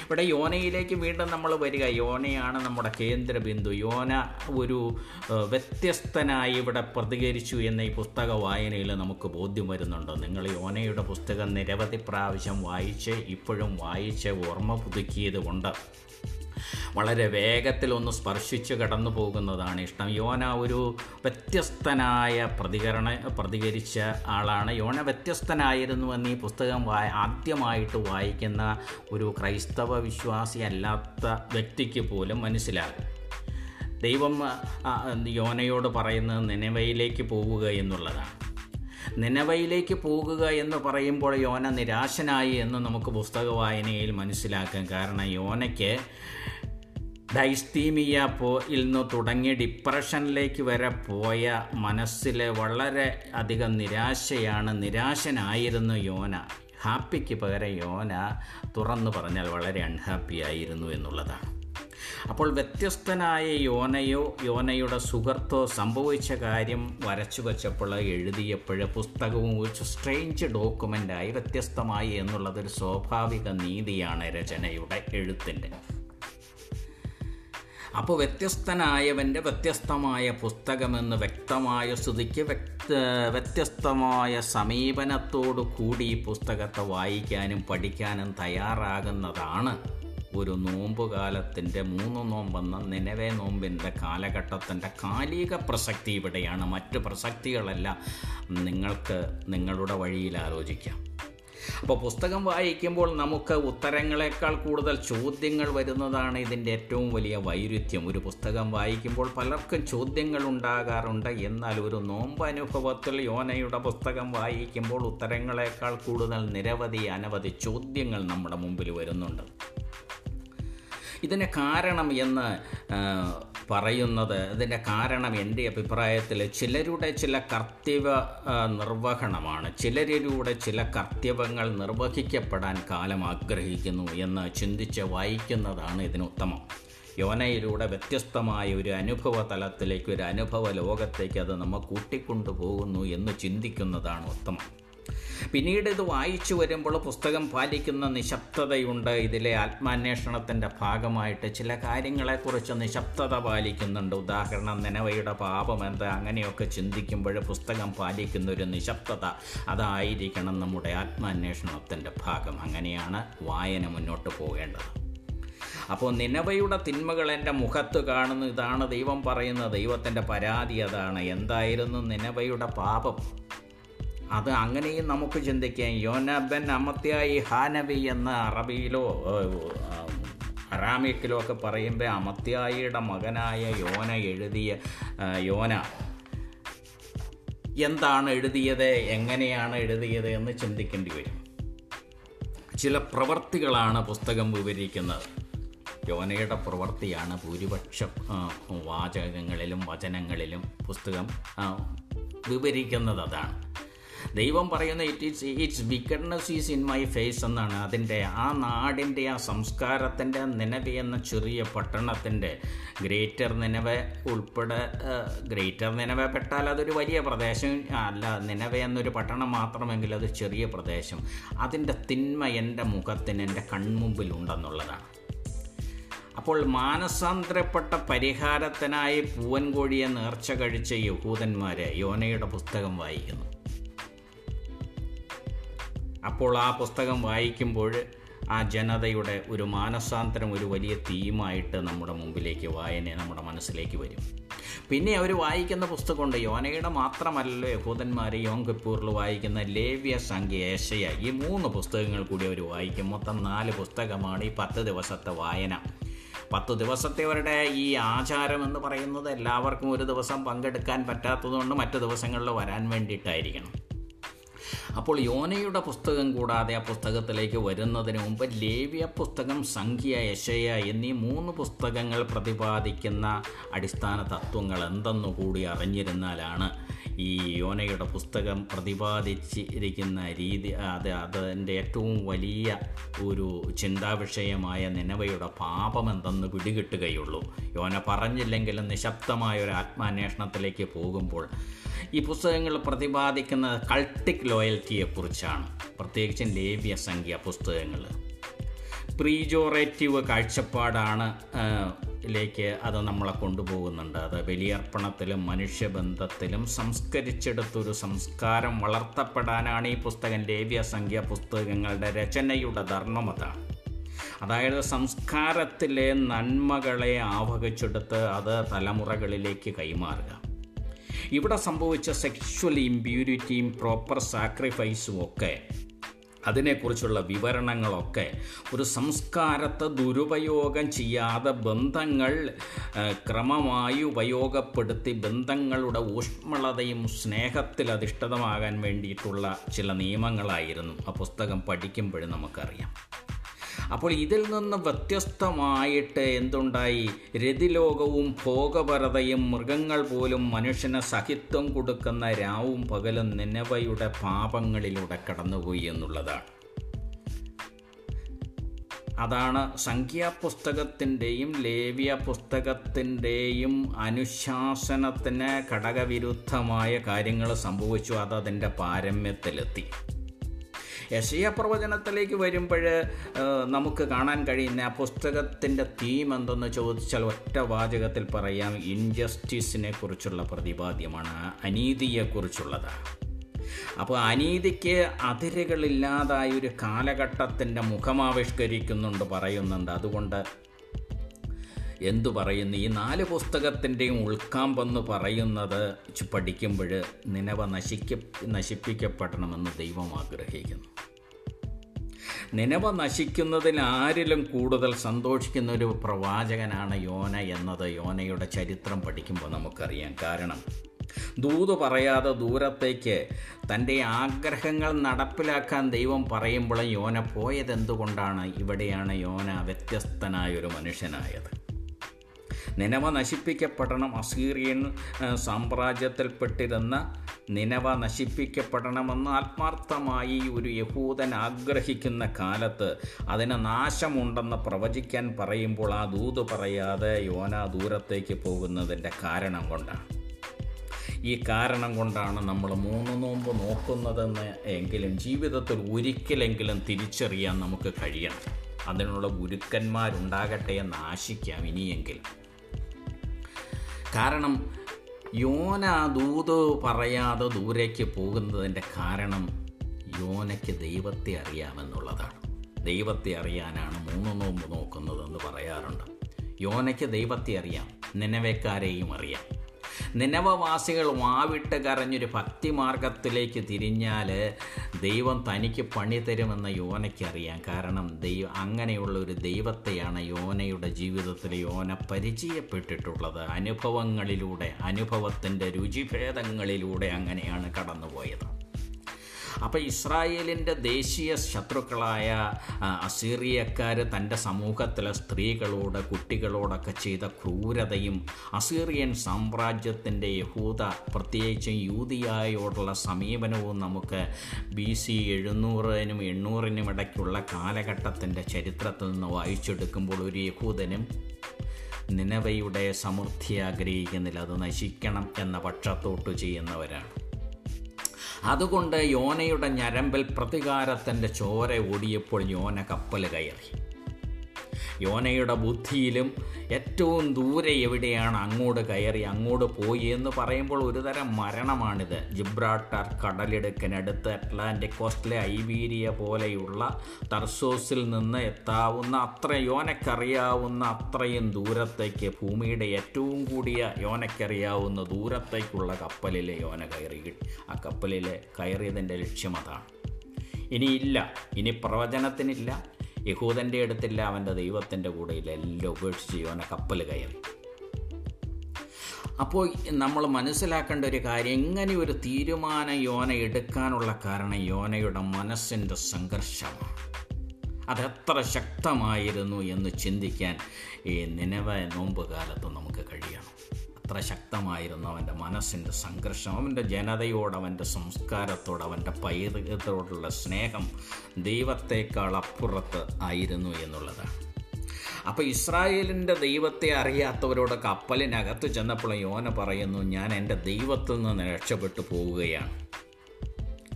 ഇവിടെ യോനയിലേക്ക് വീണ്ടും നമ്മൾ വരിക. യോനയാണ് നമ്മുടെ കേന്ദ്രബിന്ദു. യോന ഒരു വ്യത്യസ്തനായി ഇവിടെ പ്രതികരിച്ചു എന്ന ഈ പുസ്തക വായനയിൽ നമുക്ക് ബോധ്യം വരുന്നുണ്ട്. നിങ്ങൾ യോനയുടെ പുസ്തകം നിരവധി പ്രാവശ്യം വായിച്ച് ഇപ്പോഴും വായിച്ച് ഓർമ്മ പുതുക്കിയത് കൊണ്ട് വളരെ വേഗത്തിൽ ഒന്ന് സ്പർശിച്ച് കടന്നു പോകുന്നതാണ് ഇഷ്ടം. യോന ഒരു വ്യത്യസ്തനായ പ്രതികരണ പ്രതികരിച്ച ആളാണ്. യോന വ്യത്യസ്തനായിരുന്നുവെന്ന് ഈ പുസ്തകം വായ ആദ്യമായിട്ട് വായിക്കുന്ന ഒരു ക്രൈസ്തവ വിശ്വാസി അല്ലാത്ത വ്യക്തിക്ക് പോലും മനസ്സിലാകും. ദൈവം യോനയോട് പറയുന്നത് നിലവയിലേക്ക് പോവുക എന്നുള്ളതാണ്. നിലവയിലേക്ക് പോകുക എന്ന് പറയുമ്പോൾ യോന നിരാശനായി എന്ന് നമുക്ക് പുസ്തക വായനയിൽ മനസ്സിലാക്കാം. കാരണം യോനയ്ക്ക് ഡൈസ്തീമിയ പോ നിന്ന് തുടങ്ങി ഡിപ്രഷനിലേക്ക് വരെ പോയ മനസ്സിലെ വളരെ അധികം നിരാശയാണ് നിരാശനായിരുന്നു യോന. ഹാപ്പിക്ക് പകരം യോന തുറന്നു പറഞ്ഞാൽ വളരെ അൺഹാപ്പി ആയിരുന്നു എന്നുള്ളതാണ്. അപ്പോൾ വ്യത്യസ്തനായ യോനയോ യോനയുടെ സുഹൃത്തോ സംഭവിച്ച കാര്യം വരച്ചു വച്ചപ്പോൾ എഴുതിയപ്പോൾ പുസ്തകവും ഒരു സ്ട്രേഞ്ച് ഡോക്യുമെന്റായി വ്യത്യസ്തമായി എന്നുള്ളതൊരു സ്വാഭാവിക നീതിയാണ് രചനയുടെ എഴുത്തിന്റെ. അപ്പോൾ വ്യത്യസ്തനായവന്റെ വ്യത്യസ്തമായ പുസ്തകമെന്ന് വ്യക്തമായ വ്യക്ത വ്യത്യസ്തമായ സമീപനത്തോടു കൂടി ഈ പുസ്തകത്തെ വായിക്കാനും പഠിക്കാനും തയ്യാറാകുന്നതാണ് ഒരു നോമ്പുകാലത്തിന്റെ മൂന്ന് നോമ്പെന്ന നിലവേ നോമ്പിന്റെ കാലഘട്ടത്തിന്റെ കാലിക പ്രസക്തി ഇവിടെയാണ്. മറ്റ് പ്രസക്തികളെല്ലാം നിങ്ങൾക്ക് നിങ്ങളുടെ വഴിയിൽ ആലോചിക്കാം. അപ്പോൾ പുസ്തകം വായിക്കുമ്പോൾ നമുക്ക് ഉത്തരങ്ങളെക്കാൾ കൂടുതൽ ചോദ്യങ്ങൾ വരുന്നതാണ് ഇതിന്റെ ഏറ്റവും വലിയ വൈരുദ്ധ്യം. ഒരു പുസ്തകം വായിക്കുമ്പോൾ പലർക്കും ചോദ്യങ്ങൾ ഉണ്ടാകാറുണ്ട്. എന്നാൽ ഒരു നോമ്പ് അനുഭവത്തിൽ യോനയുടെ പുസ്തകം വായിക്കുമ്പോൾ ഉത്തരങ്ങളെക്കാൾ കൂടുതൽ നിരവധി അനവധി ചോദ്യങ്ങൾ നമ്മുടെ മുമ്പിൽ വരുന്നുണ്ട്. ഇതിന് കാരണം എന്ന് പറയുന്നത് ഇതിന്റെ കാരണം എന്റെ അഭിപ്രായത്തിൽ ചിലരുടെ ചില കർത്തവ്യ നിർവഹണമാണ്. ചിലരിലൂടെ ചില കർത്തവ്യങ്ങൾ നിർവഹിക്കപ്പെടാൻ കാലം ആഗ്രഹിക്കുന്നു എന്ന് ചിന്തിച്ച് വായിക്കുന്നതാണ് ഇതിന് ഉത്തമം യോനയിലൂടെ വ്യത്യസ്തമായ ഒരു അനുഭവ തലത്തിലേക്ക് ഒരു അനുഭവ ലോകത്തേക്ക് അത് നമ്മൾ കൂട്ടിക്കൊണ്ടുപോകുന്നു എന്ന് ചിന്തിക്കുന്നതാണ് ഉത്തമം. പിന്നീട് ഇത് വായിച്ചു വരുമ്പോൾ പുസ്തകം പാലിക്കുന്ന നിശബ്ദതയുണ്ട്. ഇതിലെ ആത്മാന്വേഷണത്തിന്റെ ഭാഗമായിട്ട് ചില കാര്യങ്ങളെക്കുറിച്ച് നിശബ്ദത പാലിക്കുന്നുണ്ട്. ഉദാഹരണം നിലവയുടെ പാപം എന്ത്? അങ്ങനെയൊക്കെ ചിന്തിക്കുമ്പോൾ പുസ്തകം പാലിക്കുന്ന ഒരു നിശബ്ദത അതായിരിക്കണം നമ്മുടെ ആത്മാന്വേഷണത്തിന്റെ ഭാഗം. അങ്ങനെയാണ് വായന മുന്നോട്ട് പോകേണ്ടത്. അപ്പോൾ നിലവയുടെ തിന്മകൾ എന്റെ മുഖത്ത് കാണുന്നു. ഇതാണ് ദൈവം പറയുന്ന ദൈവത്തിന്റെ പരാതി അതാണ്. എന്തായിരുന്നു നിലവയുടെ പാപം? അത് അങ്ങനെയും നമുക്ക് ചിന്തിക്കാം. യോനബൻ അമത്യായി ഹാനവി എന്ന അറബിയിലോ അറാമിക്കിലോ ഒക്കെ പറയുമ്പോൾ അമത്യായിയുടെ മകനായ യോന എഴുതിയ യോന എന്താണ് എഴുതിയത് എങ്ങനെയാണ് എഴുതിയത് എന്ന് ചിന്തിക്കേണ്ടി വരും. ചില പ്രവർത്തികളാണ് പുസ്തകം വിവരിക്കുന്നത്. യോനയുടെ പ്രവൃത്തിയാണ് ഭൂരിപക്ഷം വാചകങ്ങളിലും വചനങ്ങളിലും പുസ്തകം വിവരിക്കുന്നത് അതാണ്. ദൈവം പറയുന്ന it is its wickedness is in my face എന്നാണ് അതിന്റെ ആ നാടിന്റെ ആ സംസ്കാരത്തിന്റെ നിലവ് എന്ന ചെറിയ പട്ടണത്തിന്റെ ഗ്രേറ്റർ നിലവ ഉൾപ്പെടെ ഗ്രേറ്റർ നിലവ പെട്ടാൽ അതൊരു വലിയ പ്രദേശം അല്ല നിലവ എന്നൊരു പട്ടണം മാത്രമെങ്കിൽ അത് ചെറിയ പ്രദേശം. അതിന്റെ തിന്മ എന്റെ മുഖത്തിന് എന്റെ കൺമുമ്പിലുണ്ടെന്നുള്ളതാണ്. അപ്പോൾ മാനസാന്തരപ്പെട്ട പരിഹാരത്തിനായി പൂവൻകോഴിയെ നേർച്ച കഴിച്ച യഹൂദന്മാരെ യോനയുടെ പുസ്തകം വായിക്കുന്നു. അപ്പോൾ ആ പുസ്തകം വായിക്കുമ്പോൾ ആ ജനതയുടെ ഒരു മാനസാന്തരം ഒരു വലിയ തീമായിട്ട് നമ്മുടെ മുമ്പിലേക്ക് വായന നമ്മുടെ മനസ്സിലേക്ക് വരും. പിന്നെ അവർ വായിക്കുന്ന പുസ്തകമുണ്ട്. യോനയുടെ മാത്രമല്ലല്ലോ യഹൂദന്മാർ യോം കിപ്പൂറിൽ വായിക്കുന്ന ലേവ്യ സംഖ്യ ഏശയ ഈ മൂന്ന് പുസ്തകങ്ങൾ കൂടി അവർ വായിക്കും. മൊത്തം നാല് പുസ്തകമാണ് ഈ പത്ത് ദിവസത്തെ വായന. പത്ത് ദിവസത്തെ അവരുടെ ഈ ആചാരം എന്ന് പറയുന്നത് എല്ലാവർക്കും ഒരു ദിവസം പങ്കെടുക്കാൻ പറ്റാത്തതുകൊണ്ട് മറ്റു ദിവസങ്ങളിൽ വരാൻ വേണ്ടിയിട്ടായിരിക്കണം. അപ്പോൾ യോനയുടെ പുസ്തകം കൂടാതെ ആ പുസ്തകത്തിലേക്ക് വരുന്നതിന് മുമ്പ് ലേവ്യ പുസ്തകം സംഖ്യ യശയ എന്നീ മൂന്ന് പുസ്തകങ്ങൾ പ്രതിപാദിക്കുന്ന അടിസ്ഥാന തത്വങ്ങൾ എന്തെന്നു കൂടി അറിഞ്ഞിരുന്നാലാണ് ഈ യോനയുടെ പുസ്തകം പ്രതിപാദിച്ചിരിക്കുന്ന രീതി അത് അതിന്റെ ഏറ്റവും വലിയ ഒരു ചിന്താവിഷയമായ നിലവയുടെ പാപമെന്തെന്ന് പിടികിട്ടുകയുള്ളൂ. യോന പറഞ്ഞില്ലെങ്കിലും നിശബ്ദമായ ഒരു ആത്മാന്വേഷണത്തിലേക്ക് പോകുമ്പോൾ ഈ പുസ്തകങ്ങൾ പ്രതിപാദിക്കുന്നത് കൾട്ടിക് ലോയൽറ്റിയെക്കുറിച്ചാണ്. പ്രത്യേകിച്ചും ലേവ്യ സംഖ്യ പുസ്തകങ്ങൾ. പ്രീജോറേറ്റീവ് കാഴ്ചപ്പാടാണ് ിലേക്ക് അത് നമ്മളെ കൊണ്ടുപോകുന്നുണ്ട്. അത് ബലിയർപ്പണത്തിലും മനുഷ്യബന്ധത്തിലും സംസ്കരിച്ചെടുത്തൊരു സംസ്കാരം വളർത്തപ്പെടാനാണ് ഈ പുസ്തകം ലേവ്യ സംഖ്യ പുസ്തകങ്ങളുടെ രചനയുടെ ധർമ്മം അതാണ്. അതായത് സംസ്കാരത്തിലെ നന്മകളെ ആവഹിച്ചെടുത്ത് അത് തലമുറകളിലേക്ക് കൈമാറുക. ഇവിടെ സംഭവിച്ച സെക്ഷൽ ഇമ്പ്യൂരിറ്റിയും പ്രോപ്പർ സാക്രിഫൈസും ഒക്കെ അതിനെക്കുറിച്ചുള്ള വിവരണങ്ങളൊക്കെ ഒരു സംസ്കാരത്തെ ദുരുപയോഗം ചെയ്യാതെ ബന്ധങ്ങൾ ക്രമമായി ഉപയോഗപ്പെടുത്തി ബന്ധങ്ങളുടെ ഊഷ്മളതയും സ്നേഹത്തിൽ അധിഷ്ഠിതമാകാൻ വേണ്ടിയിട്ടുള്ള ചില നിയമങ്ങളായിരുന്നു. ആ പുസ്തകം പഠിക്കുമ്പോഴും നമുക്കറിയാം. അപ്പോൾ ഇതിൽ നിന്ന് വ്യത്യസ്തമായിട്ട് എന്തുണ്ടായി? രതിലോകവും ഭോഗപരതയും മൃഗങ്ങൾ പോലും മനുഷ്യന് സഹിത്വം കൊടുക്കുന്ന രാവും പകലും നിനവയുടെ പാപങ്ങളിലൂടെ കടന്നുപോയി എന്നുള്ളതാണ്. അതാണ് സംഖ്യാപുസ്തകത്തിന്റെയും ലേവ്യ പുസ്തകത്തിന്റെയും അനുശാസനത്തിന് ഘടകവിരുദ്ധമായ കാര്യങ്ങൾ സംഭവിച്ചു. അത് അതിന്റെ പാരമ്യത്തിലെത്തി. യശയ പ്രവചനത്തിലേക്ക് വരുമ്പോൾ നമുക്ക് കാണാൻ കഴിയുന്ന ആ പുസ്തകത്തിന്റെ തീം എന്തെന്ന് ചോദിച്ചാൽ ഒറ്റ വാചകത്തിൽ പറയാം. ഇൻജസ്റ്റിസിനെ കുറിച്ചുള്ള പ്രതിപാദ്യമാണ്. അനീതിയെക്കുറിച്ചുള്ളതാണ് അപ്പോൾ അനീതിക്ക് അതിരുകളില്ലാതായ ഒരു കാലഘട്ടത്തിന്റെ മുഖമാവിഷ്കരിക്കുന്നുണ്ട് പറയുന്നുണ്ട്. അതുകൊണ്ട് എന്തു പറയുന്നു? ഈ നാല് പുസ്തകത്തിന്റെയും ഉൾക്കാമ്പെന്ന് പറയുന്നത് പഠിക്കുമ്പോൾ നിലവ നശിക്ക നശിപ്പിക്കപ്പെടണമെന്ന് ദൈവം ആഗ്രഹിക്കുന്നു. നിലവ നശിക്കുന്നതിൽ ആരിലും കൂടുതൽ സന്തോഷിക്കുന്ന ഒരു പ്രവാചകനാണ് യോന എന്നത് യോനയുടെ ചരിത്രം പഠിക്കുമ്പോൾ നമുക്കറിയാം. കാരണം ദൂത് പറയാതെ ദൂരത്തേക്ക് തന്റെ ആഗ്രഹങ്ങൾ നടപ്പിലാക്കാൻ ദൈവം പറയുമ്പോൾ യോന പോയതെന്തുകൊണ്ടാണ്? ഇവിടെയാണ് യോന വ്യത്യസ്തനായൊരു മനുഷ്യനായത്. നിലവ നശിപ്പിക്കപ്പെടണം അസീറിയൻ സാമ്രാജ്യത്തിൽപ്പെട്ടിരുന്ന നിനവ നശിപ്പിക്കപ്പെടണമെന്ന് ആത്മാർത്ഥമായി ഒരു യഹൂദൻ ആഗ്രഹിക്കുന്ന കാലത്ത് അതിന് നാശമുണ്ടെന്ന് പ്രവചിക്കാൻ പറയുമ്പോൾ ആ ദൂത് പറയാതെ യോന ദൂരത്തേക്ക് പോകുന്നതിന്റെ കാരണം കൊണ്ടാണ്. ഈ കാരണം കൊണ്ടാണ് നമ്മൾ മൂന്ന് നോമ്പ് നോക്കുന്നതെന്ന് എങ്കിലും ജീവിതത്തിൽ ഒരിക്കലെങ്കിലും തിരിച്ചറിയാൻ നമുക്ക് കഴിയണം. അതിനുള്ള ഗുരുക്കന്മാരുണ്ടാകട്ടെ എന്ന് ആശിക്കാം ഇനിയെങ്കിലും കാരണം യോന ദൂത് പറയാതെ ദൂരേക്ക് പോകുന്നതിന്റെ കാരണം യോനയ്ക്ക് ദൈവത്തെ അറിയാമെന്നുള്ളതാണ്. ദൈവത്തെ അറിയാനാണ് മൂന്ന് നോമ്പ് നോക്കുന്നതെന്ന് പറയാറുണ്ട്. യോനയ്ക്ക് ദൈവത്തെ അറിയാം. നിലവേക്കാരെയും അറിയാം. നിലവവാസികൾ വാവിട്ട് കരഞ്ഞൊരു ഭക്തിമാർഗത്തിലേക്ക് തിരിഞ്ഞാൽ ദൈവം തനിക്ക് പണി തരുമെന്ന് യോനയ്ക്കറിയാം. കാരണം ദൈവം അങ്ങനെയുള്ള ഒരു ദൈവത്തെയാണ് യോനയുടെ ജീവിതത്തിൽ യോന പരിചയപ്പെട്ടിട്ടുള്ളത്. അനുഭവങ്ങളിലൂടെ അനുഭവത്തിന്റെ രുചിഭേദങ്ങളിലൂടെ അങ്ങനെയാണ് കടന്നുപോയത്. അപ്പോൾ ഇസ്രായേലിന്റെ ദേശീയ ശത്രുക്കളായ അസീറിയക്കാർ തന്റെ സമൂഹത്തിലെ സ്ത്രീകളോട് കുട്ടികളോടൊക്കെ ചെയ്ത ക്രൂരതയും അസീറിയൻ സാമ്രാജ്യത്തിന്റെ യഹൂദ പ്രത്യേകിച്ചും യൂതിയായോടുള്ള സമീപനവും നമുക്ക് ബി സി എഴുന്നൂറിനും എണ്ണൂറിനും ഇടയ്ക്കുള്ള കാലഘട്ടത്തിന്റെ ചരിത്രത്തിൽ നിന്ന് വായിച്ചെടുക്കുമ്പോൾ ഒരു യഹൂദനും നിലവയുടെ സമൃദ്ധി ആഗ്രഹിക്കുന്നില്ല. അത് നശിക്കണം എന്ന പക്ഷത്തോട്ട് ചെയ്യുന്നവരാണ്. അതുകൊണ്ട് യോനയുടെ ഞരമ്പിൽ പ്രതികാരത്തിന്റെ ചോര ഓടിയപ്പോൾ യോന കപ്പൽ കയറി. യോനയുടെ ബുദ്ധിയിലും ഏറ്റവും ദൂരെ എവിടെയാണ് അങ്ങോട്ട് കയറി അങ്ങോട്ട് പോയി എന്ന് പറയുമ്പോൾ ഒരുതരം മരണമാണിത്. ജിബ്രാട്ടർ കടലിടുക്കിനടുത്ത് അറ്റ്ലാന്റിക് കോസ്റ്റിലെ ഐബീരിയ പോലെയുള്ള തർസോസിൽ നിന്ന് എത്താവുന്ന അത്ര യോനക്കറിയാവുന്ന അത്രയും ദൂരത്തേക്ക് ഭൂമിയുടെ ഏറ്റവും കൂടിയ യോനക്കറിയാവുന്ന ദൂരത്തേക്കുള്ള കപ്പലിലെ യോന കയറി. ആ കപ്പലിലെ കയറിയതിന്റെ ലക്ഷ്യം അതാണ്. ഇനിയില്ല. ഇനി പ്രവചനത്തിനില്ല. യഹൂദന്റെ അടുത്തില്ല അവന്റെ ദൈവത്തിന്റെ കൂടെയില്ല എല്ലാം ഉപേക്ഷിച്ച് ജീവനെ കപ്പൽ കയറി. അപ്പോൾ നമ്മൾ മനസ്സിലാക്കേണ്ട ഒരു കാര്യം എങ്ങനെ ഒരു തീരുമാനം യോന എടുക്കാനുള്ള കാരണം യോനയുടെ മനസ്സിന്റെ സംഘർഷമാണ്. അതെത്ര ശക്തമായിരുന്നു എന്ന് ചിന്തിക്കാൻ ഈ നിലവ നോമ്പ് കാലത്ത് നമുക്ക് കഴിയണം. അത്ര ശക്തമായിരുന്നു അവന്റെ മനസ്സിന്റെ സംഘർഷം അവന്റെ ജനതയോട് അവന്റെ സംസ്കാരത്തോട് അവന്റെ പൈതൃകത്തോടുള്ള സ്നേഹം ദൈവത്തേക്കാൾ അപ്പുറത്ത് ആയിരുന്നു എന്നുള്ളതാണ് അപ്പോൾ ഇസ്രായേലിന്റെ ദൈവത്തെ അറിയാത്തവരോട് കപ്പലിനകത്ത് ചെന്നപ്പോൾ യോന പറയുന്നു ഞാൻ എന്റെ ദൈവത്തിൽ നിന്ന് രക്ഷപ്പെട്ടു പോവുകയാണ്.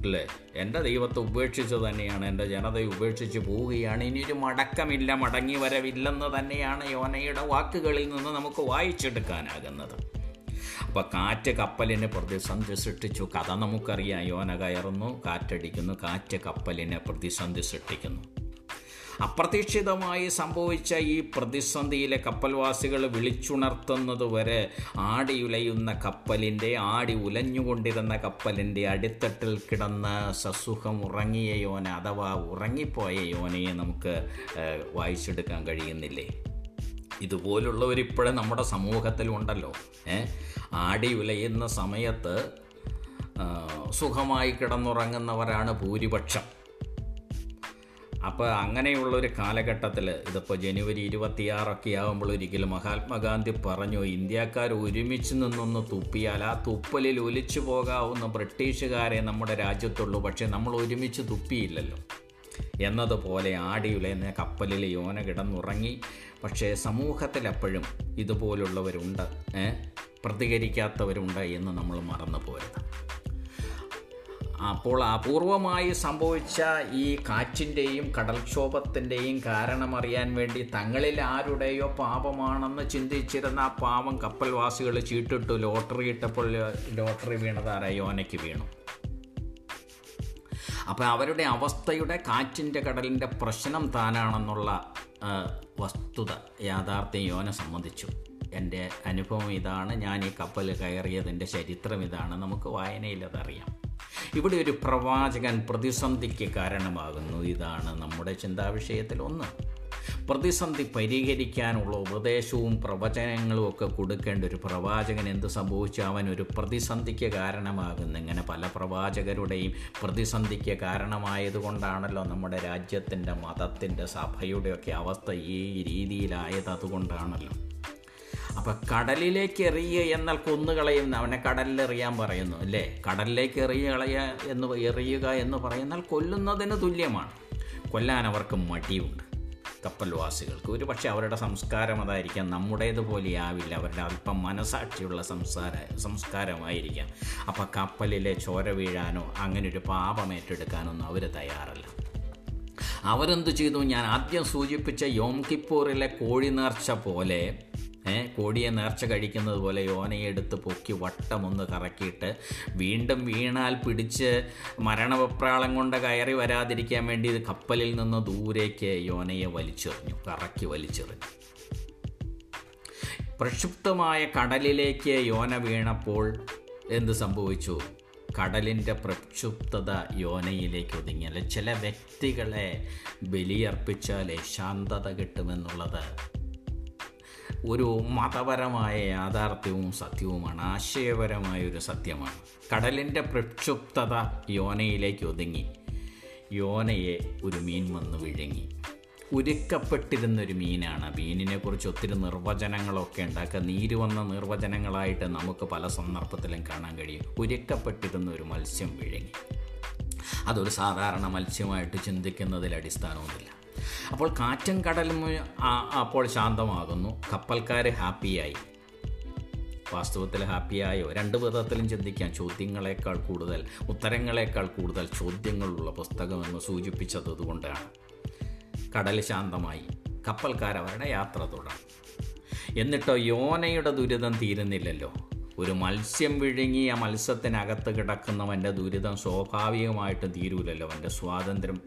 അല്ലേ എന്റെ ദൈവത്തെ ഉപേക്ഷിച്ച് തന്നെയാണ് എന്റെ ജനതയെ ഉപേക്ഷിച്ച് പോവുകയാണ്. ഇനിയൊരു മടക്കമില്ല മടങ്ങി വരവില്ലെന്ന് തന്നെയാണ് യോനയുടെ വാക്കുകളിൽ നിന്ന് നമുക്ക് വായിച്ചെടുക്കാനാകുന്നത്. അപ്പോൾ കാറ്റ് കപ്പലിനെ പ്രതിസന്ധി സൃഷ്ടിച്ചു കഥ നമുക്കറിയാം യോന കയറുന്നു കാറ്റടിക്കുന്നു കാറ്റ് കപ്പലിനെ പ്രതിസന്ധി സൃഷ്ടിക്കുന്നു അപ്രതീക്ഷിതമായി സംഭവിച്ച ഈ പ്രതിസന്ധിയിലെ കപ്പൽവാസികൾ വിളിച്ചുണർത്തുന്നത് വരെ ആടിയുലയുന്ന കപ്പലിന്റെ ആടി ഉലഞ്ഞുകൊണ്ടിരുന്ന കപ്പലിന്റെ അടിത്തട്ടിൽ കിടന്ന് സസുഖം ഉറങ്ങിയ യോന അഥവാ ഉറങ്ങിപ്പോയ യോനയെ നമുക്ക് വായിച്ചെടുക്കാൻ കഴിയുന്നില്ലേ? ഇതുപോലുള്ളവരിപ്പോഴും നമ്മുടെ സമൂഹത്തിലുണ്ടല്ലോ. ഏ ആടി ഉലയുന്ന സമയത്ത് സുഖമായി കിടന്നുറങ്ങുന്നവരാണ് ഭൂരിപക്ഷം. അപ്പോൾ അങ്ങനെയുള്ള ഒരു കാലഘട്ടത്തിൽ ഇതിപ്പോൾ ജനുവരി ഇരുപത്തിയാറൊക്കെ ആകുമ്പോൾ ഒരിക്കലും മഹാത്മാഗാന്ധി പറഞ്ഞു ഇന്ത്യക്കാർ ഒരുമിച്ച് നിന്നൊന്ന് തുപ്പിയാൽ ആ തുപ്പലിൽ ഒലിച്ചു പോകാവുന്ന ബ്രിട്ടീഷുകാരെ നമ്മുടെ രാജ്യത്തുള്ളൂ പക്ഷേ നമ്മൾ ഒരുമിച്ച് തുപ്പിയില്ലല്ലോ. എന്നതുപോലെ ആടിയുലയുന്ന കപ്പലിൽ യോന കിടന്നുറങ്ങി. പക്ഷേ സമൂഹത്തിലെപ്പോഴും ഇതുപോലുള്ളവരുണ്ട് പ്രതികരിക്കാത്തവരുണ്ട് എന്ന് നമ്മൾ മറന്നു പോരുത് അപ്പോൾ അപൂർവമായി സംഭവിച്ച ഈ കാറ്റിന്റെയും കടൽക്ഷോഭത്തിന്റെയും കാരണമറിയാൻ വേണ്ടി തങ്ങളിൽ ആരുടെയോ പാപമാണെന്ന് ചിന്തിച്ചിരുന്ന ആ പാവം കപ്പൽവാസികൾ ചീട്ടിട്ടു ലോട്ടറി ഇട്ടപ്പോൾ ലോട്ടറി വീണതാര യോനയ്ക്ക് വീണു. അപ്പോൾ അവരുടെ അവസ്ഥയുടെ കാറ്റിന്റെ കടലിന്റെ പ്രശ്നം താനാണെന്നുള്ള വസ്തുത യാഥാർത്ഥ്യം യോനെ സംബന്ധിച്ചു. എന്റെ അനുഭവം ഇതാണ് ഞാൻ ഈ കപ്പൽ കയറിയതിന്റെ ചരിത്രം ഇതാണ്. നമുക്ക് വായനയിൽ അതറിയാം. ഇവിടെ ഒരു പ്രവാചകൻ പ്രതിസന്ധിക്ക് കാരണമാകുന്നു. ഇതാണ് നമ്മുടെ ചിന്താവിഷയത്തിൽ ഒന്ന്. പ്രതിസന്ധി പരിഹരിക്കാനുള്ള ഉപദേശവും പ്രവചനങ്ങളും ഒക്കെ കൊടുക്കേണ്ട ഒരു പ്രവാചകൻ എന്ത് സംഭവിച്ചു? അവൻ ഒരു പ്രതിസന്ധിക്ക് കാരണമാകുന്നു. ഇങ്ങനെ പല പ്രവാചകരുടെയും പ്രതിസന്ധിക്ക് കാരണമായതുകൊണ്ടാണല്ലോ നമ്മുടെ രാജ്യത്തിന്റെ മതത്തിന്റെ സഭയുടെയൊക്കെ അവസ്ഥ ഈ രീതിയിലായത്. അതുകൊണ്ടാണല്ലോ. അപ്പം കടലിലേക്ക് എറിയുക എന്നാൽ കൊന്നുകളയുന്ന അവനെ കടലിൽ എറിയാൻ പറയുന്നു അല്ലേ? കടലിലേക്ക് എറിയുകളയ എന്ന് എറിയുക എന്ന് പറയുന്നാൽ കൊല്ലുന്നതിന് തുല്യമാണ്. കൊല്ലാൻ അവർക്ക് മടിയുണ്ട്. കപ്പൽവാസികൾക്ക് ഒരു പക്ഷേ അവരുടെ സംസ്കാരം അതായിരിക്കാം നമ്മുടേതുപോലെ ആവില്ല അവരുടെ അല്പം മനസാക്ഷിയുള്ള സംസാര സംസ്കാരമായിരിക്കാം. അപ്പം കപ്പലിലെ ചോര വീഴാനോ അങ്ങനെ ഒരു പാപം ഏറ്റെടുക്കാനൊന്നും അവർ തയ്യാറല്ല. അവരെന്ത് ചെയ്തു? ഞാൻ ആദ്യം സൂചിപ്പിച്ച യോം കിപ്പൂറിലെ കോഴി നേർച്ച പോലെ കോടിയെ നേർച്ച കഴിക്കുന്നത് പോലെ യോനയെ എടുത്ത് പൊക്കി വട്ടമൊന്ന് കറക്കിയിട്ട് വീണ്ടും വീണാൽ പിടിച്ച് മരണവപ്രാളം കൊണ്ട് കയറി വരാതിരിക്കാൻ വേണ്ടി ഇത് കപ്പലിൽ നിന്ന് ദൂരേക്ക് യോനയെ വലിച്ചെറിഞ്ഞു കറക്കി വലിച്ചെറിഞ്ഞു. പ്രക്ഷുബ്ധമായ കടലിലേക്ക് യോന വീണപ്പോൾ എന്ത് സംഭവിച്ചു? കടലിന്റെ പ്രക്ഷുബ്ധത യോനയിലേക്ക് ഒതുങ്ങിയല്ല ചില വ്യക്തികളെ ബലിയർപ്പിച്ചാലേ ശാന്തത കിട്ടുമെന്നുള്ളത് ഒരു മതപരമായ യാഥാർത്ഥ്യവും സത്യവുമാണ് ആശയപരമായ ഒരു സത്യമാണ്. കടലിന്റെ പ്രക്ഷുബ്ധത യോനയിലേക്ക് ഒതുങ്ങി. യോനയെ ഒരു മീൻ വന്ന് വിഴുങ്ങി. ഉരുക്കപ്പെട്ടിരുന്നൊരു മീനാണ്. മീനിനെ കുറിച്ച് ഒത്തിരി നിർവചനങ്ങളൊക്കെ ഉണ്ടാക്കുക. നീര് വന്ന നിർവചനങ്ങളായിട്ട് നമുക്ക് പല സന്ദർഭത്തിലും കാണാൻ കഴിയും. ഉരുക്കപ്പെട്ടിരുന്ന ഒരു മത്സ്യം വിഴുങ്ങി. അതൊരു സാധാരണ മത്സ്യമായിട്ട് ചിന്തിക്കുന്നതിൽ അടിസ്ഥാനമൊന്നുമില്ല. അപ്പോൾ കാറ്റും കടലും അപ്പോൾ ശാന്തമാകുന്നു. കപ്പൽക്കാർ ഹാപ്പിയായി. വാസ്തവത്തിൽ ഹാപ്പിയായോ? രണ്ട് വിധത്തിലും ചിന്തിക്കാം. ചോദ്യങ്ങളെക്കാൾ കൂടുതൽ ഉത്തരങ്ങളെക്കാൾ കൂടുതൽ ചോദ്യങ്ങളുള്ള പുസ്തകമെന്ന് സൂചിപ്പിച്ചത് അതുകൊണ്ടാണ്. കടൽ ശാന്തമായി. കപ്പൽക്കാർ അവരുടെ യാത്ര തുടർന്നു എന്നിട്ടോ യോനയുടെ ദുരിതം തീരുന്നില്ലല്ലോ. ഒരു മത്സ്യം വിഴുങ്ങി ആ മത്സ്യത്തിനകത്ത് കിടക്കുന്നവന്റെ ദുരിതം സ്വാഭാവികമായിട്ടും തീരൂലല്ലോ. അവന്റെ സ്വാതന്ത്ര്യം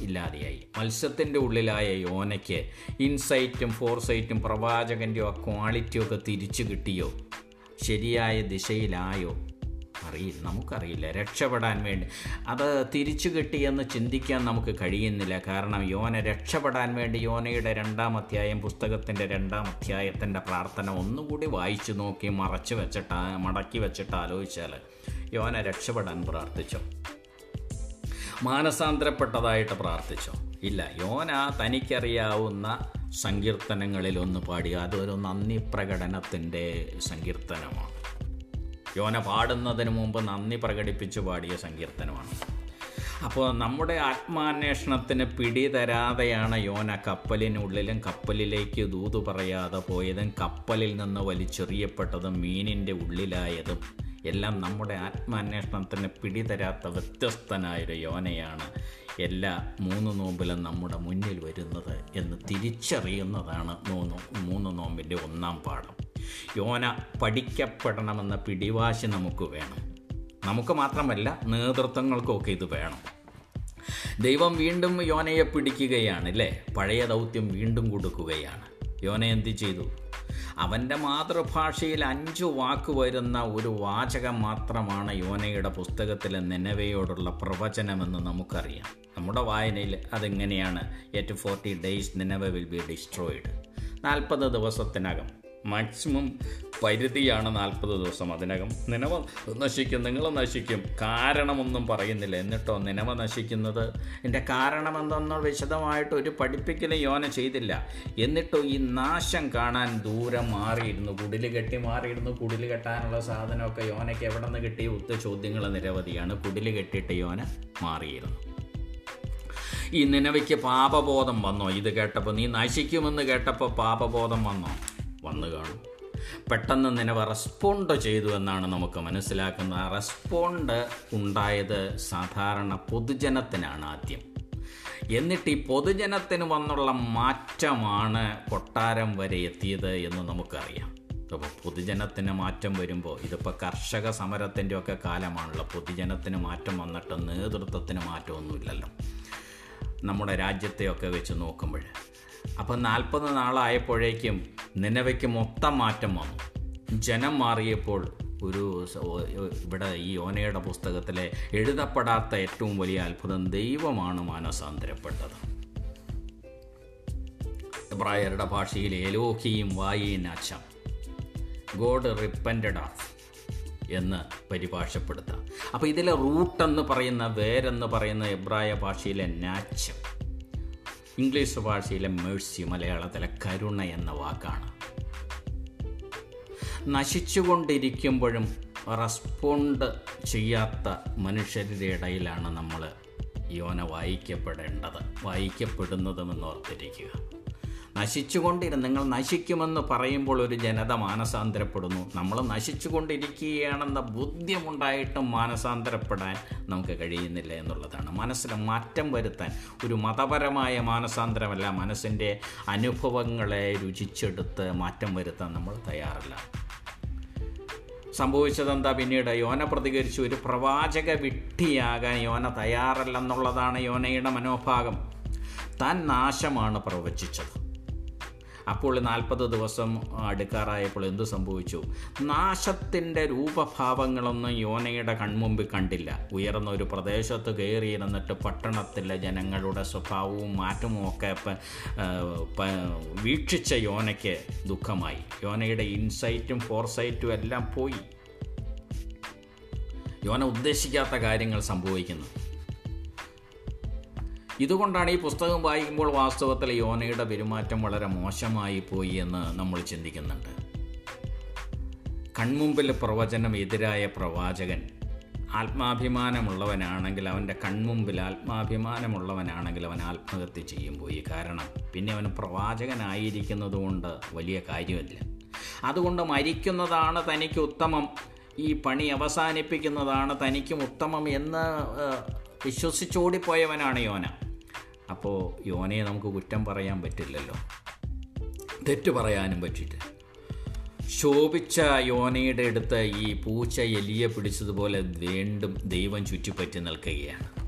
ഇല്ലാതെയായി. മത്സ്യത്തിന്റെ ഉള്ളിലായ യോനയ്ക്ക് ഇൻസൈറ്റും ഫോർസൈറ്റും പ്രവാചകന്റെയോ ക്വാളിറ്റിയോ ഒക്കെ തിരിച്ചു കിട്ടിയോ? ശരിയായ ദിശയിലായോ? അറിയില്ല നമുക്കറിയില്ല. രക്ഷപ്പെടാൻ വേണ്ടി. അത് തിരിച്ചു കിട്ടിയെന്ന് ചിന്തിക്കാൻ നമുക്ക് കഴിയുന്നില്ല. കാരണം യോന രക്ഷപ്പെടാൻ വേണ്ടി യോനയുടെ രണ്ടാം അധ്യായം പുസ്തകത്തിന്റെ രണ്ടാം അധ്യായത്തിന്റെ പ്രാർത്ഥന ഒന്നുകൂടി വായിച്ചു നോക്കി മറച്ചു വെച്ചിട്ട് മടക്കി വെച്ചിട്ട് ആലോചിച്ചാൽ യോന രക്ഷപ്പെടാൻ പ്രാർത്ഥിച്ചു? മാനസാന്തരപ്പെട്ടതായിട്ട് പ്രാർത്ഥിച്ചോ? ഇല്ല. യോന തനിക്കറിയാവുന്ന സങ്കീർത്തനങ്ങളിൽ ഒന്ന് പാടി അതൊരു നന്ദി പ്രകടനത്തിന്റെ സങ്കീർത്തനമാണ്. യോന പാടുന്നതിന് മുമ്പ് നന്ദി പ്രകടിപ്പിച്ച് പാടിയ സങ്കീർത്തനമാണ്. അപ്പോൾ നമ്മുടെ ആത്മാന്വേഷണത്തിന് പിടി തരാതെയാണ് യോന കപ്പലിനുള്ളിലും കപ്പലിലേക്ക് ദൂതു പറയാതെ പോയതും കപ്പലിൽ നിന്ന് വലിച്ചെറിയപ്പെട്ടതും മീനിന്റെ ഉള്ളിലായതും എല്ലാം നമ്മുടെ ആത്മാന്വേഷണത്തിന് പിടിതരാത്ത വ്യത്യസ്തനായൊരു യോനയാണ് എല്ലാ മൂന്ന് നോമ്പിലും നമ്മുടെ മുന്നിൽ വരുന്നത് എന്ന് തിരിച്ചറിയുന്നതാണ് മൂന്ന് മൂന്ന് നോമ്പിന്റെ ഒന്നാം പാഠം. യോന പഠിക്കപ്പെടണമെന്ന പിടിവാശി നമുക്ക് വേണം. നമുക്ക് മാത്രമല്ല നേതൃത്വങ്ങൾക്കൊക്കെ ഇത് വേണം. ദൈവം വീണ്ടും യോനയെ പിടിക്കുകയാണ് അല്ലേ? പഴയ ദൗത്യം വീണ്ടും കൊടുക്കുകയാണ്. യോന എന്ത് ചെയ്തു? അവന്റെ മാതൃഭാഷയിൽ അഞ്ചു വാക്ക് വരുന്ന ഒരു വാചകം മാത്രമാണ് യോനയുടെ പുസ്തകത്തിലെ നിലവയോടുള്ള പ്രവചനമെന്ന് നമുക്കറിയാം. നമ്മുടെ വായനയിൽ അതെങ്ങനെയാണ്? Yet forty days Nineveh will be destroyed നാൽപ്പത് ദിവസത്തിനകം. മാക്സിമം പരിധിയാണ് നാൽപ്പത് ദിവസം അതിനകം. നിലവ നശിക്കും നിങ്ങൾ നശിക്കും. കാരണമൊന്നും പറയുന്നില്ല. എന്നിട്ടോ നിലവ നശിക്കുന്നത്? എന്റെ കാരണം എന്തെന്നോ വിശദമായിട്ട് ഒരു പഠിപ്പിക്കലും യോന ചെയ്തില്ല. എന്നിട്ടോ ഈ നാശം കാണാൻ ദൂരം മാറിയിരുന്നു. കുടിൽ കെട്ടി മാറിയിരുന്നു. കുടിൽ കെട്ടാനുള്ള സാധനമൊക്കെ യോനയ്ക്ക് എവിടെ നിന്ന് കിട്ടിയ ഉത്ത ചോദ്യങ്ങൾ നിരവധിയാണ്. കുടിൽ കെട്ടിയിട്ട് യോന മാറിയിരുന്നു. ഈ നിലവയ്ക്ക് പാപബോധം വന്നോ? ഇത് കേട്ടപ്പോൾ നീ നശിക്കുമെന്ന് കേട്ടപ്പോൾ പാപബോധം വന്നോ? വന്നു കാണും. പെട്ടെന്ന് നിലവ് റെസ്പോണ്ട് ചെയ്തു എന്നാണ് നമുക്ക് മനസ്സിലാക്കുന്നത്. ആ റെസ്പോണ്ട് ഉണ്ടായത് സാധാരണ പൊതുജനത്തിനാണ് ആദ്യം. എന്നിട്ട് ഈ പൊതുജനത്തിന് വന്നുള്ള മാറ്റമാണ് കൊട്ടാരം വരെ എത്തിയത് എന്ന് നമുക്കറിയാം. അപ്പോൾ പൊതുജനത്തിന് മാറ്റം വരുമ്പോൾ ഇതിപ്പോൾ കർഷക സമരത്തിന്റെ ഒക്കെ കാലമാണല്ലോ. പൊതുജനത്തിന് മാറ്റം വന്നിട്ട് നേതൃത്വത്തിന് മാറ്റമൊന്നുമില്ലല്ലോ. നമ്മുടെ രാജ്യത്തെയൊക്കെ വെച്ച് നോക്കുമ്പോൾ. അപ്പം നാൽപ്പത് നാളായപ്പോഴേക്കും നിലവയ്ക്ക് മൊത്തം മാറ്റം വന്നു. ജനം മാറിയപ്പോൾ ഒരു ഇവിടെ ഈ ഓനയുടെ പുസ്തകത്തിലെ എഴുതപ്പെടാത്ത ഏറ്റവും വലിയ അത്ഭുതം ദൈവമാണ് മാനസാന്തരപ്പെട്ടത്. എബ്രായരുടെ ഭാഷയിൽ എലോഹിയും വായിനാച്ചം ഗോഡ് റിപ്പന്റഡ് ഓഫ് എന്ന് പരിഭാഷപ്പെടുത്താം. അപ്പോൾ ഇതിലെ റൂട്ട് എന്ന് പറയുന്ന വേരെന്ന് പറയുന്ന എബ്രായ ഭാഷയിലെ നാച്ചം. ഇംഗ്ലീഷ് ഭാഷയിലെ മേഴ്സി മലയാളത്തിലെ കരുണ എന്ന വാക്കാണ്. നശിച്ചുകൊണ്ടിരിക്കുമ്പോഴും റെസ്പോണ്ട് ചെയ്യാത്ത മനുഷ്യരുടെ ഇടയിലാണ് നമ്മൾ യോന വായിക്കപ്പെടേണ്ടത്. വായിക്കപ്പെടുന്നതുമെന്ന് ഓർത്തിരിക്കുക നശിച്ചുകൊണ്ടിരുന്ന് നിങ്ങൾ നശിക്കുമെന്ന് പറയുമ്പോൾ ഒരു ജനത മാനസാന്തരപ്പെടുന്നു. നമ്മൾ നശിച്ചുകൊണ്ടിരിക്കുകയാണെന്ന ബോധ്യമുണ്ടായിട്ടും മാനസാന്തരപ്പെടാൻ നമുക്ക് കഴിയുന്നില്ല എന്നുള്ളതാണ്. മനസ്സിന് മാറ്റം വരുത്താൻ ഒരു മതപരമായ മാനസാന്തരമല്ല മനസ്സിന്റെ അനുഭവങ്ങളെ രുചിച്ചെടുത്ത് മാറ്റം വരുത്താൻ നമ്മൾ തയ്യാറല്ല. സംഭവിച്ചതെന്താ? പിന്നീട് യോന പ്രതികരിച്ചു ഒരു പ്രവാചക വിട്ടിയാകാൻ യോന തയ്യാറല്ലെന്നുള്ളതാണ് യോനയുടെ മനോഭാഗം താൻ നാശമാണ് പ്രവചിച്ചത്. അപ്പോൾ നാൽപ്പത് ദിവസം അടുക്കാറായപ്പോൾ എന്തു സംഭവിച്ചു? നാശത്തിന്റെ രൂപഭാവങ്ങളൊന്നും യോനയുടെ കൺമുമ്പിൽ കണ്ടില്ല. ഉയർന്ന ഒരു പ്രദേശത്ത് കയറിയിരുന്നിട്ട് പട്ടണത്തിലെ ജനങ്ങളുടെ സ്വഭാവവും മാറ്റവും ഒക്കെ വീക്ഷിച്ച യോനയ്ക്ക് ദുഃഖമായി. യോനയുടെ ഇൻസൈറ്റും ഫോർസൈറ്റും എല്ലാം പോയി. യോന ഉദ്ദേശിക്കാത്ത കാര്യങ്ങൾ സംഭവിക്കുന്നു. ഇതുകൊണ്ടാണ് ഈ പുസ്തകം വായിക്കുമ്പോൾ വാസ്തവത്തിൽ യോനയുടെ പെരുമാറ്റം വളരെ മോശമായി പോയി എന്ന് നമ്മൾ ചിന്തിക്കുന്നുണ്ട്. കൺമുമ്പിൽ പ്രവചനം എതിരായ പ്രവാചകൻ ആത്മാഭിമാനമുള്ളവനാണെങ്കിൽ അവന്റെ കൺമുമ്പിൽ ആത്മാഭിമാനമുള്ളവനാണെങ്കിൽ അവൻ ആത്മഹത്യ ചെയ്യും പോയി. കാരണം പിന്നെ അവൻ പ്രവാചകനായിരിക്കുന്നത് കൊണ്ട് വലിയ കാര്യമില്ല. അതുകൊണ്ട് മരിക്കുന്നതാണ് തനിക്ക് ഉത്തമം. ഈ പണി അവസാനിപ്പിക്കുന്നതാണ് തനിക്കും ഉത്തമം എന്ന് വിശ്വസിച്ചോടിപ്പോയവനാണ് യോന. അപ്പോൾ യോനയെ നമുക്ക് കുറ്റം പറയാൻ പറ്റില്ലല്ലോ. തെറ്റ് പറയാനും പറ്റിയിട്ട് ശോഭിച്ച യോനയുടെ അടുത്ത് ഈ പൂച്ച എലിയെ പിടിച്ചതുപോലെ വീണ്ടും ദൈവം ചുറ്റിപ്പറ്റി നിൽക്കുകയാണ്.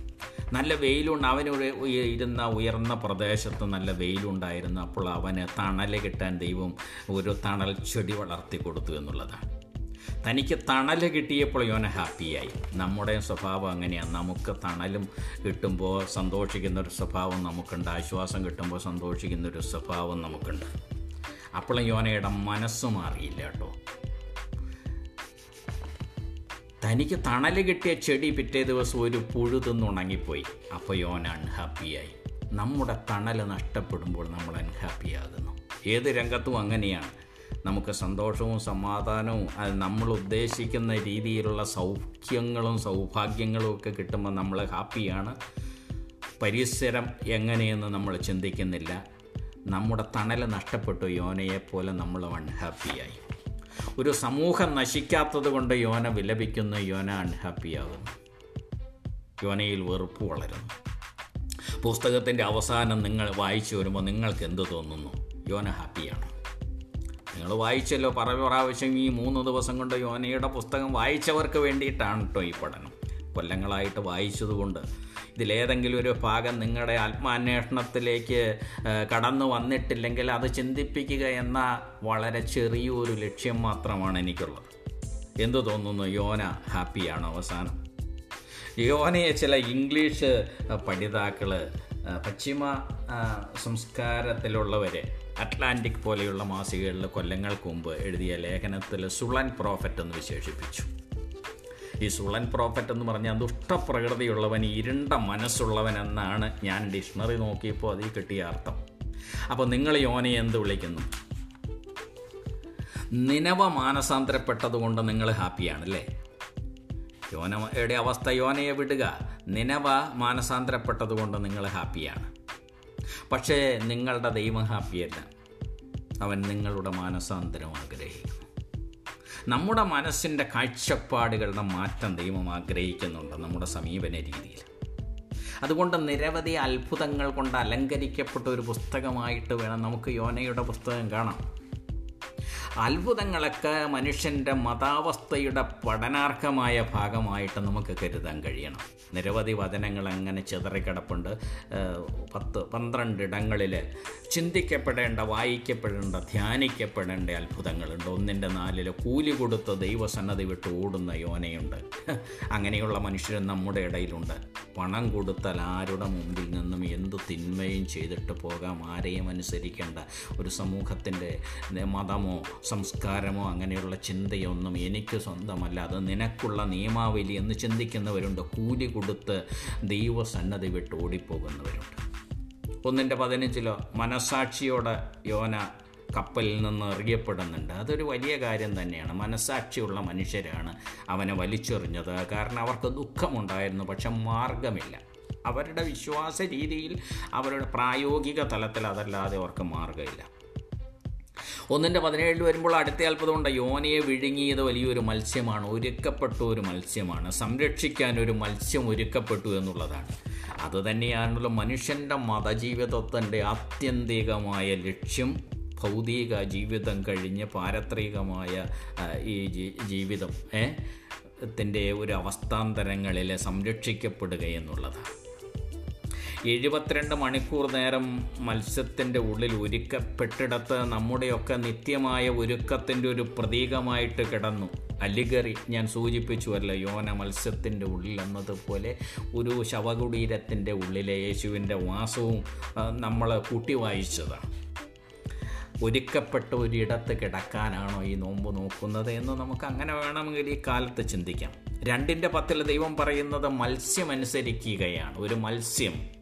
നല്ല വെയിലുണ്ട്. അവനൊരു ഇരുന്ന ഉയർന്ന പ്രദേശത്ത് നല്ല വെയിലുണ്ടായിരുന്നു. അപ്പോൾ അവന് തണൽ കിട്ടാൻ ദൈവം ഒരു തണൽ ചെടി വളർത്തി കൊടുത്തു എന്നുള്ളതാണ്. തനിക്ക് തണൽ കിട്ടിയപ്പോൾ യോന ഹാപ്പിയായി. നമ്മുടെ സ്വഭാവം അങ്ങനെയാണ് നമുക്ക് തണലും കിട്ടുമ്പോൾ സന്തോഷിക്കുന്നൊരു സ്വഭാവം നമുക്കുണ്ട്. ആശ്വാസം കിട്ടുമ്പോൾ സന്തോഷിക്കുന്നൊരു സ്വഭാവം നമുക്കുണ്ട്. അപ്പോഴും യോനയുടെ മനസ്സ് മാറിയില്ല കേട്ടോ. തനിക്ക് തണൽ കിട്ടിയ ചെടി പിറ്റേ ദിവസം ഒരു പുഴുതെന്ന് ഉണങ്ങിപ്പോയി. അപ്പോൾ യോന അൺഹാപ്പിയായി നമ്മുടെ തണൽ നഷ്ടപ്പെടുമ്പോൾ നമ്മൾ അൺഹാപ്പിയാകുന്നു ഏത് രംഗത്തും അങ്ങനെയാണ്. നമുക്ക് സന്തോഷവും സമാധാനവും നമ്മൾ ഉദ്ദേശിക്കുന്ന രീതിയിലുള്ള സൗഖ്യങ്ങളും സൗഭാഗ്യങ്ങളും ഒക്കെ കിട്ടുമ്പോൾ നമ്മൾ ഹാപ്പിയാണ്. പരിസരം എങ്ങനെയെന്ന് നമ്മൾ ചിന്തിക്കുന്നില്ല. നമ്മുടെ തണൽ നഷ്ടപ്പെട്ടു. യോനയെപ്പോലെ നമ്മൾ അൺഹാപ്പിയായി ഒരു സമൂഹം നശിക്കാത്തത് കൊണ്ട് യോന വിലപിക്കുന്നു. യോന അൺഹാപ്പിയാകുന്നു യോനയിൽ വെറുപ്പ് വളരുന്നു. പുസ്തകത്തിന്റെ അവസാനം നിങ്ങൾ വായിച്ചു വരുമ്പോൾ നിങ്ങൾക്ക് എന്ത് തോന്നുന്നു? യോന ഹാപ്പിയാണ് നിങ്ങൾ വായിച്ചല്ലോ. പല പ്രാവശ്യം ഈ മൂന്ന് ദിവസം കൊണ്ട് യോനയുടെ പുസ്തകം വായിച്ചവർക്ക് വേണ്ടിയിട്ടാണ് കേട്ടോ ഈ പഠനം. കൊല്ലങ്ങളായിട്ട് വായിച്ചതുകൊണ്ട് ഇതിലേതെങ്കിലും ഒരു ഭാഗം നിങ്ങളുടെ ആത്മാന്വേഷണത്തിലേക്ക് കടന്നു വന്നിട്ടില്ലെങ്കിൽ അത് ചിന്തിപ്പിക്കുക എന്ന വളരെ ചെറിയൊരു ലക്ഷ്യം മാത്രമാണ് എനിക്കുള്ളത്. എന്തു തോന്നുന്നു യോന ഹാപ്പിയാണ് അവസാനം? യോനയെ ചില ഇംഗ്ലീഷ് പഠിതാക്കൾ പശ്ചിമ സംസ്കാരത്തിലുള്ളവരെ അറ്റ്ലാന്റിക് പോലെയുള്ള മാസികകളിൽ കൊല്ലങ്ങൾക്ക് മുമ്പ് എഴുതിയ ലേഖനത്തിൽ സുളൻ പ്രോഫറ്റ് എന്ന് വിശേഷിപ്പിച്ചു. ഈ സുളൻ പ്രോഫറ്റ് എന്ന് പറഞ്ഞാൽ ദുഷ്ടപ്രകൃതിയുള്ളവൻ ഇരുണ്ട മനസ്സുള്ളവൻ എന്നാണ് ഞാൻ ഡിക്ഷണറി നോക്കിയപ്പോൾ അതിൽ കിട്ടിയ അർത്ഥം. അപ്പോൾ നിങ്ങൾ യോനെ എന്ത് വിളിക്കുന്നു? നിനവ മാനസാന്തരപ്പെട്ടതുകൊണ്ട് നിങ്ങൾ ഹാപ്പിയാണല്ലേ? യോനയുടെ അവസ്ഥ യോനയെ വിടുക. നിനവ മാനസാന്തരപ്പെട്ടതുകൊണ്ട് നിങ്ങൾ ഹാപ്പിയാണ്. പക്ഷേ നിങ്ങളുടെ ദൈവം ഹാപ്പിയല്ല അവൻ നിങ്ങളുടെ മാനസാന്തരം ആഗ്രഹിക്കുന്നു. നമ്മുടെ മനസ്സിന്റെ കാഴ്ചപ്പാടുകളുടെ മാറ്റം ദൈവം ആഗ്രഹിക്കുന്നുണ്ട് നമ്മുടെ സമീപന രീതിയിൽ. അതുകൊണ്ട് നിരവധി അത്ഭുതങ്ങൾ കൊണ്ട് അലങ്കരിക്കപ്പെട്ട ഒരു പുസ്തകമായിട്ട് വേണം നമുക്ക് യോനയുടെ പുസ്തകം കാണാം. അത്ഭുതങ്ങളൊക്കെ മനുഷ്യന്റെ മതാവസ്ഥയുടെ പഠനാർഹമായ ഭാഗമായിട്ട് നമുക്ക് കരുതാൻ കഴിയണം. നിരവധി വചനങ്ങൾ അങ്ങനെ ചിതറിക്കിടപ്പുണ്ട്. പത്ത് പന്ത്രണ്ട് ഇടങ്ങളിൽ ചിന്തിക്കപ്പെടേണ്ട വായിക്കപ്പെടേണ്ട ധ്യാനിക്കപ്പെടേണ്ട അത്ഭുതങ്ങളുണ്ട്. ഒന്നിന്റെ നാലിൽ കൂലി കൊടുത്ത് ദൈവസന്നതി വിട്ട് ഓടുന്ന യോനയുണ്ട്. അങ്ങനെയുള്ള മനുഷ്യരും നമ്മുടെ ഇടയിലുണ്ട്. പണം കൊടുത്താൽ ആരുടെ മുമ്പിൽ നിന്നും എന്ത് തിന്മയും ചെയ്തിട്ട് പോകാം? ആരെയും അനുസരിക്കേണ്ട ഒരു സമൂഹത്തിന്റെ മതമോ സംസ്കാരമോ അങ്ങനെയുള്ള ചിന്തയൊന്നും എനിക്ക് സ്വന്തമല്ല. അത് നിനക്കുള്ള നിയമാവലി എന്ന് ചിന്തിക്കുന്നവരുണ്ട്. കൂലി കൊടുത്ത് ദൈവസന്നദ്ധി വിട്ട് ഓടിപ്പോകുന്നവരുണ്ട്. ഒന്നിന്റെ പതിനഞ്ചിലോ മനസാക്ഷിയോടെ യോന കപ്പലിൽ നിന്ന് എറിയപ്പെടുന്നുണ്ട് അതൊരു വലിയ കാര്യം തന്നെയാണ്. മനസാക്ഷിയുള്ള മനുഷ്യരാണ് അവനെ വലിച്ചെറിഞ്ഞത്. കാരണം അവർക്ക് ദുഃഖമുണ്ടായിരുന്നു പക്ഷെ മാർഗമില്ല. അവരുടെ വിശ്വാസ രീതിയിൽ അവരുടെ പ്രായോഗിക തലത്തിൽ അതല്ലാതെ അവർക്ക് മാർഗമില്ല. ഒന്നിന്റെ പതിനേഴിൽ വരുമ്പോൾ അടുത്ത അത്ഭുതമുണ്ട് യോനയെ വിഴുങ്ങിയത് വലിയൊരു മത്സ്യമാണ് ഒരുക്കപ്പെട്ട ഒരു മത്സ്യമാണ്. സംരക്ഷിക്കാൻ ഒരു മത്സ്യം ഒരുക്കപ്പെട്ടു എന്നുള്ളതാണ്. അതുതന്നെയാണല്ലോ മനുഷ്യന്റെ മതജീവിതത്തിന്റെ ആത്യന്തികമായ ലക്ഷ്യം. ഭൗതിക ജീവിതം കഴിഞ്ഞ് പാരത്രികമായ ഈ ജീവിതം ത്തിന്റെ ഒരു അവസ്ഥാന്തരങ്ങളിൽ സംരക്ഷിക്കപ്പെടുക എന്നുള്ളതാണ്. എഴുപത്തിരണ്ട് മണിക്കൂർ നേരം മത്സ്യത്തിന്റെ ഉള്ളിൽ ഒരുക്കപ്പെട്ടിടത്ത് നമ്മുടെയൊക്കെ നിത്യമായ ഒരുക്കത്തിന്റെ ഒരു പ്രതീകമായിട്ട് കിടന്നു. അലിഗറി ഞാൻ സൂചിപ്പിച്ചുവല്ലോ യോന മത്സ്യത്തിന്റെ ഉള്ളിൽ എന്നതുപോലെ ഒരു ശവകുടീരത്തിന്റെ ഉള്ളിലെ യേശുവിന്റെ വാസവും നമ്മൾ കൂട്ടി വായിച്ചതാണ്. ഒരുക്കപ്പെട്ട ഒരിടത്ത് കിടക്കാനാണോ ഈ നോമ്പ് നോക്കുന്നത് എന്ന് നമുക്ക് അങ്ങനെ വേണമെങ്കിൽ ഈ കാലത്ത് ചിന്തിക്കാം. രണ്ടിന്റെ പത്തിൽ ദൈവം പറയുന്നത് മത്സ്യം അനുസരിക്കുകയാണ് ഒരു മത്സ്യം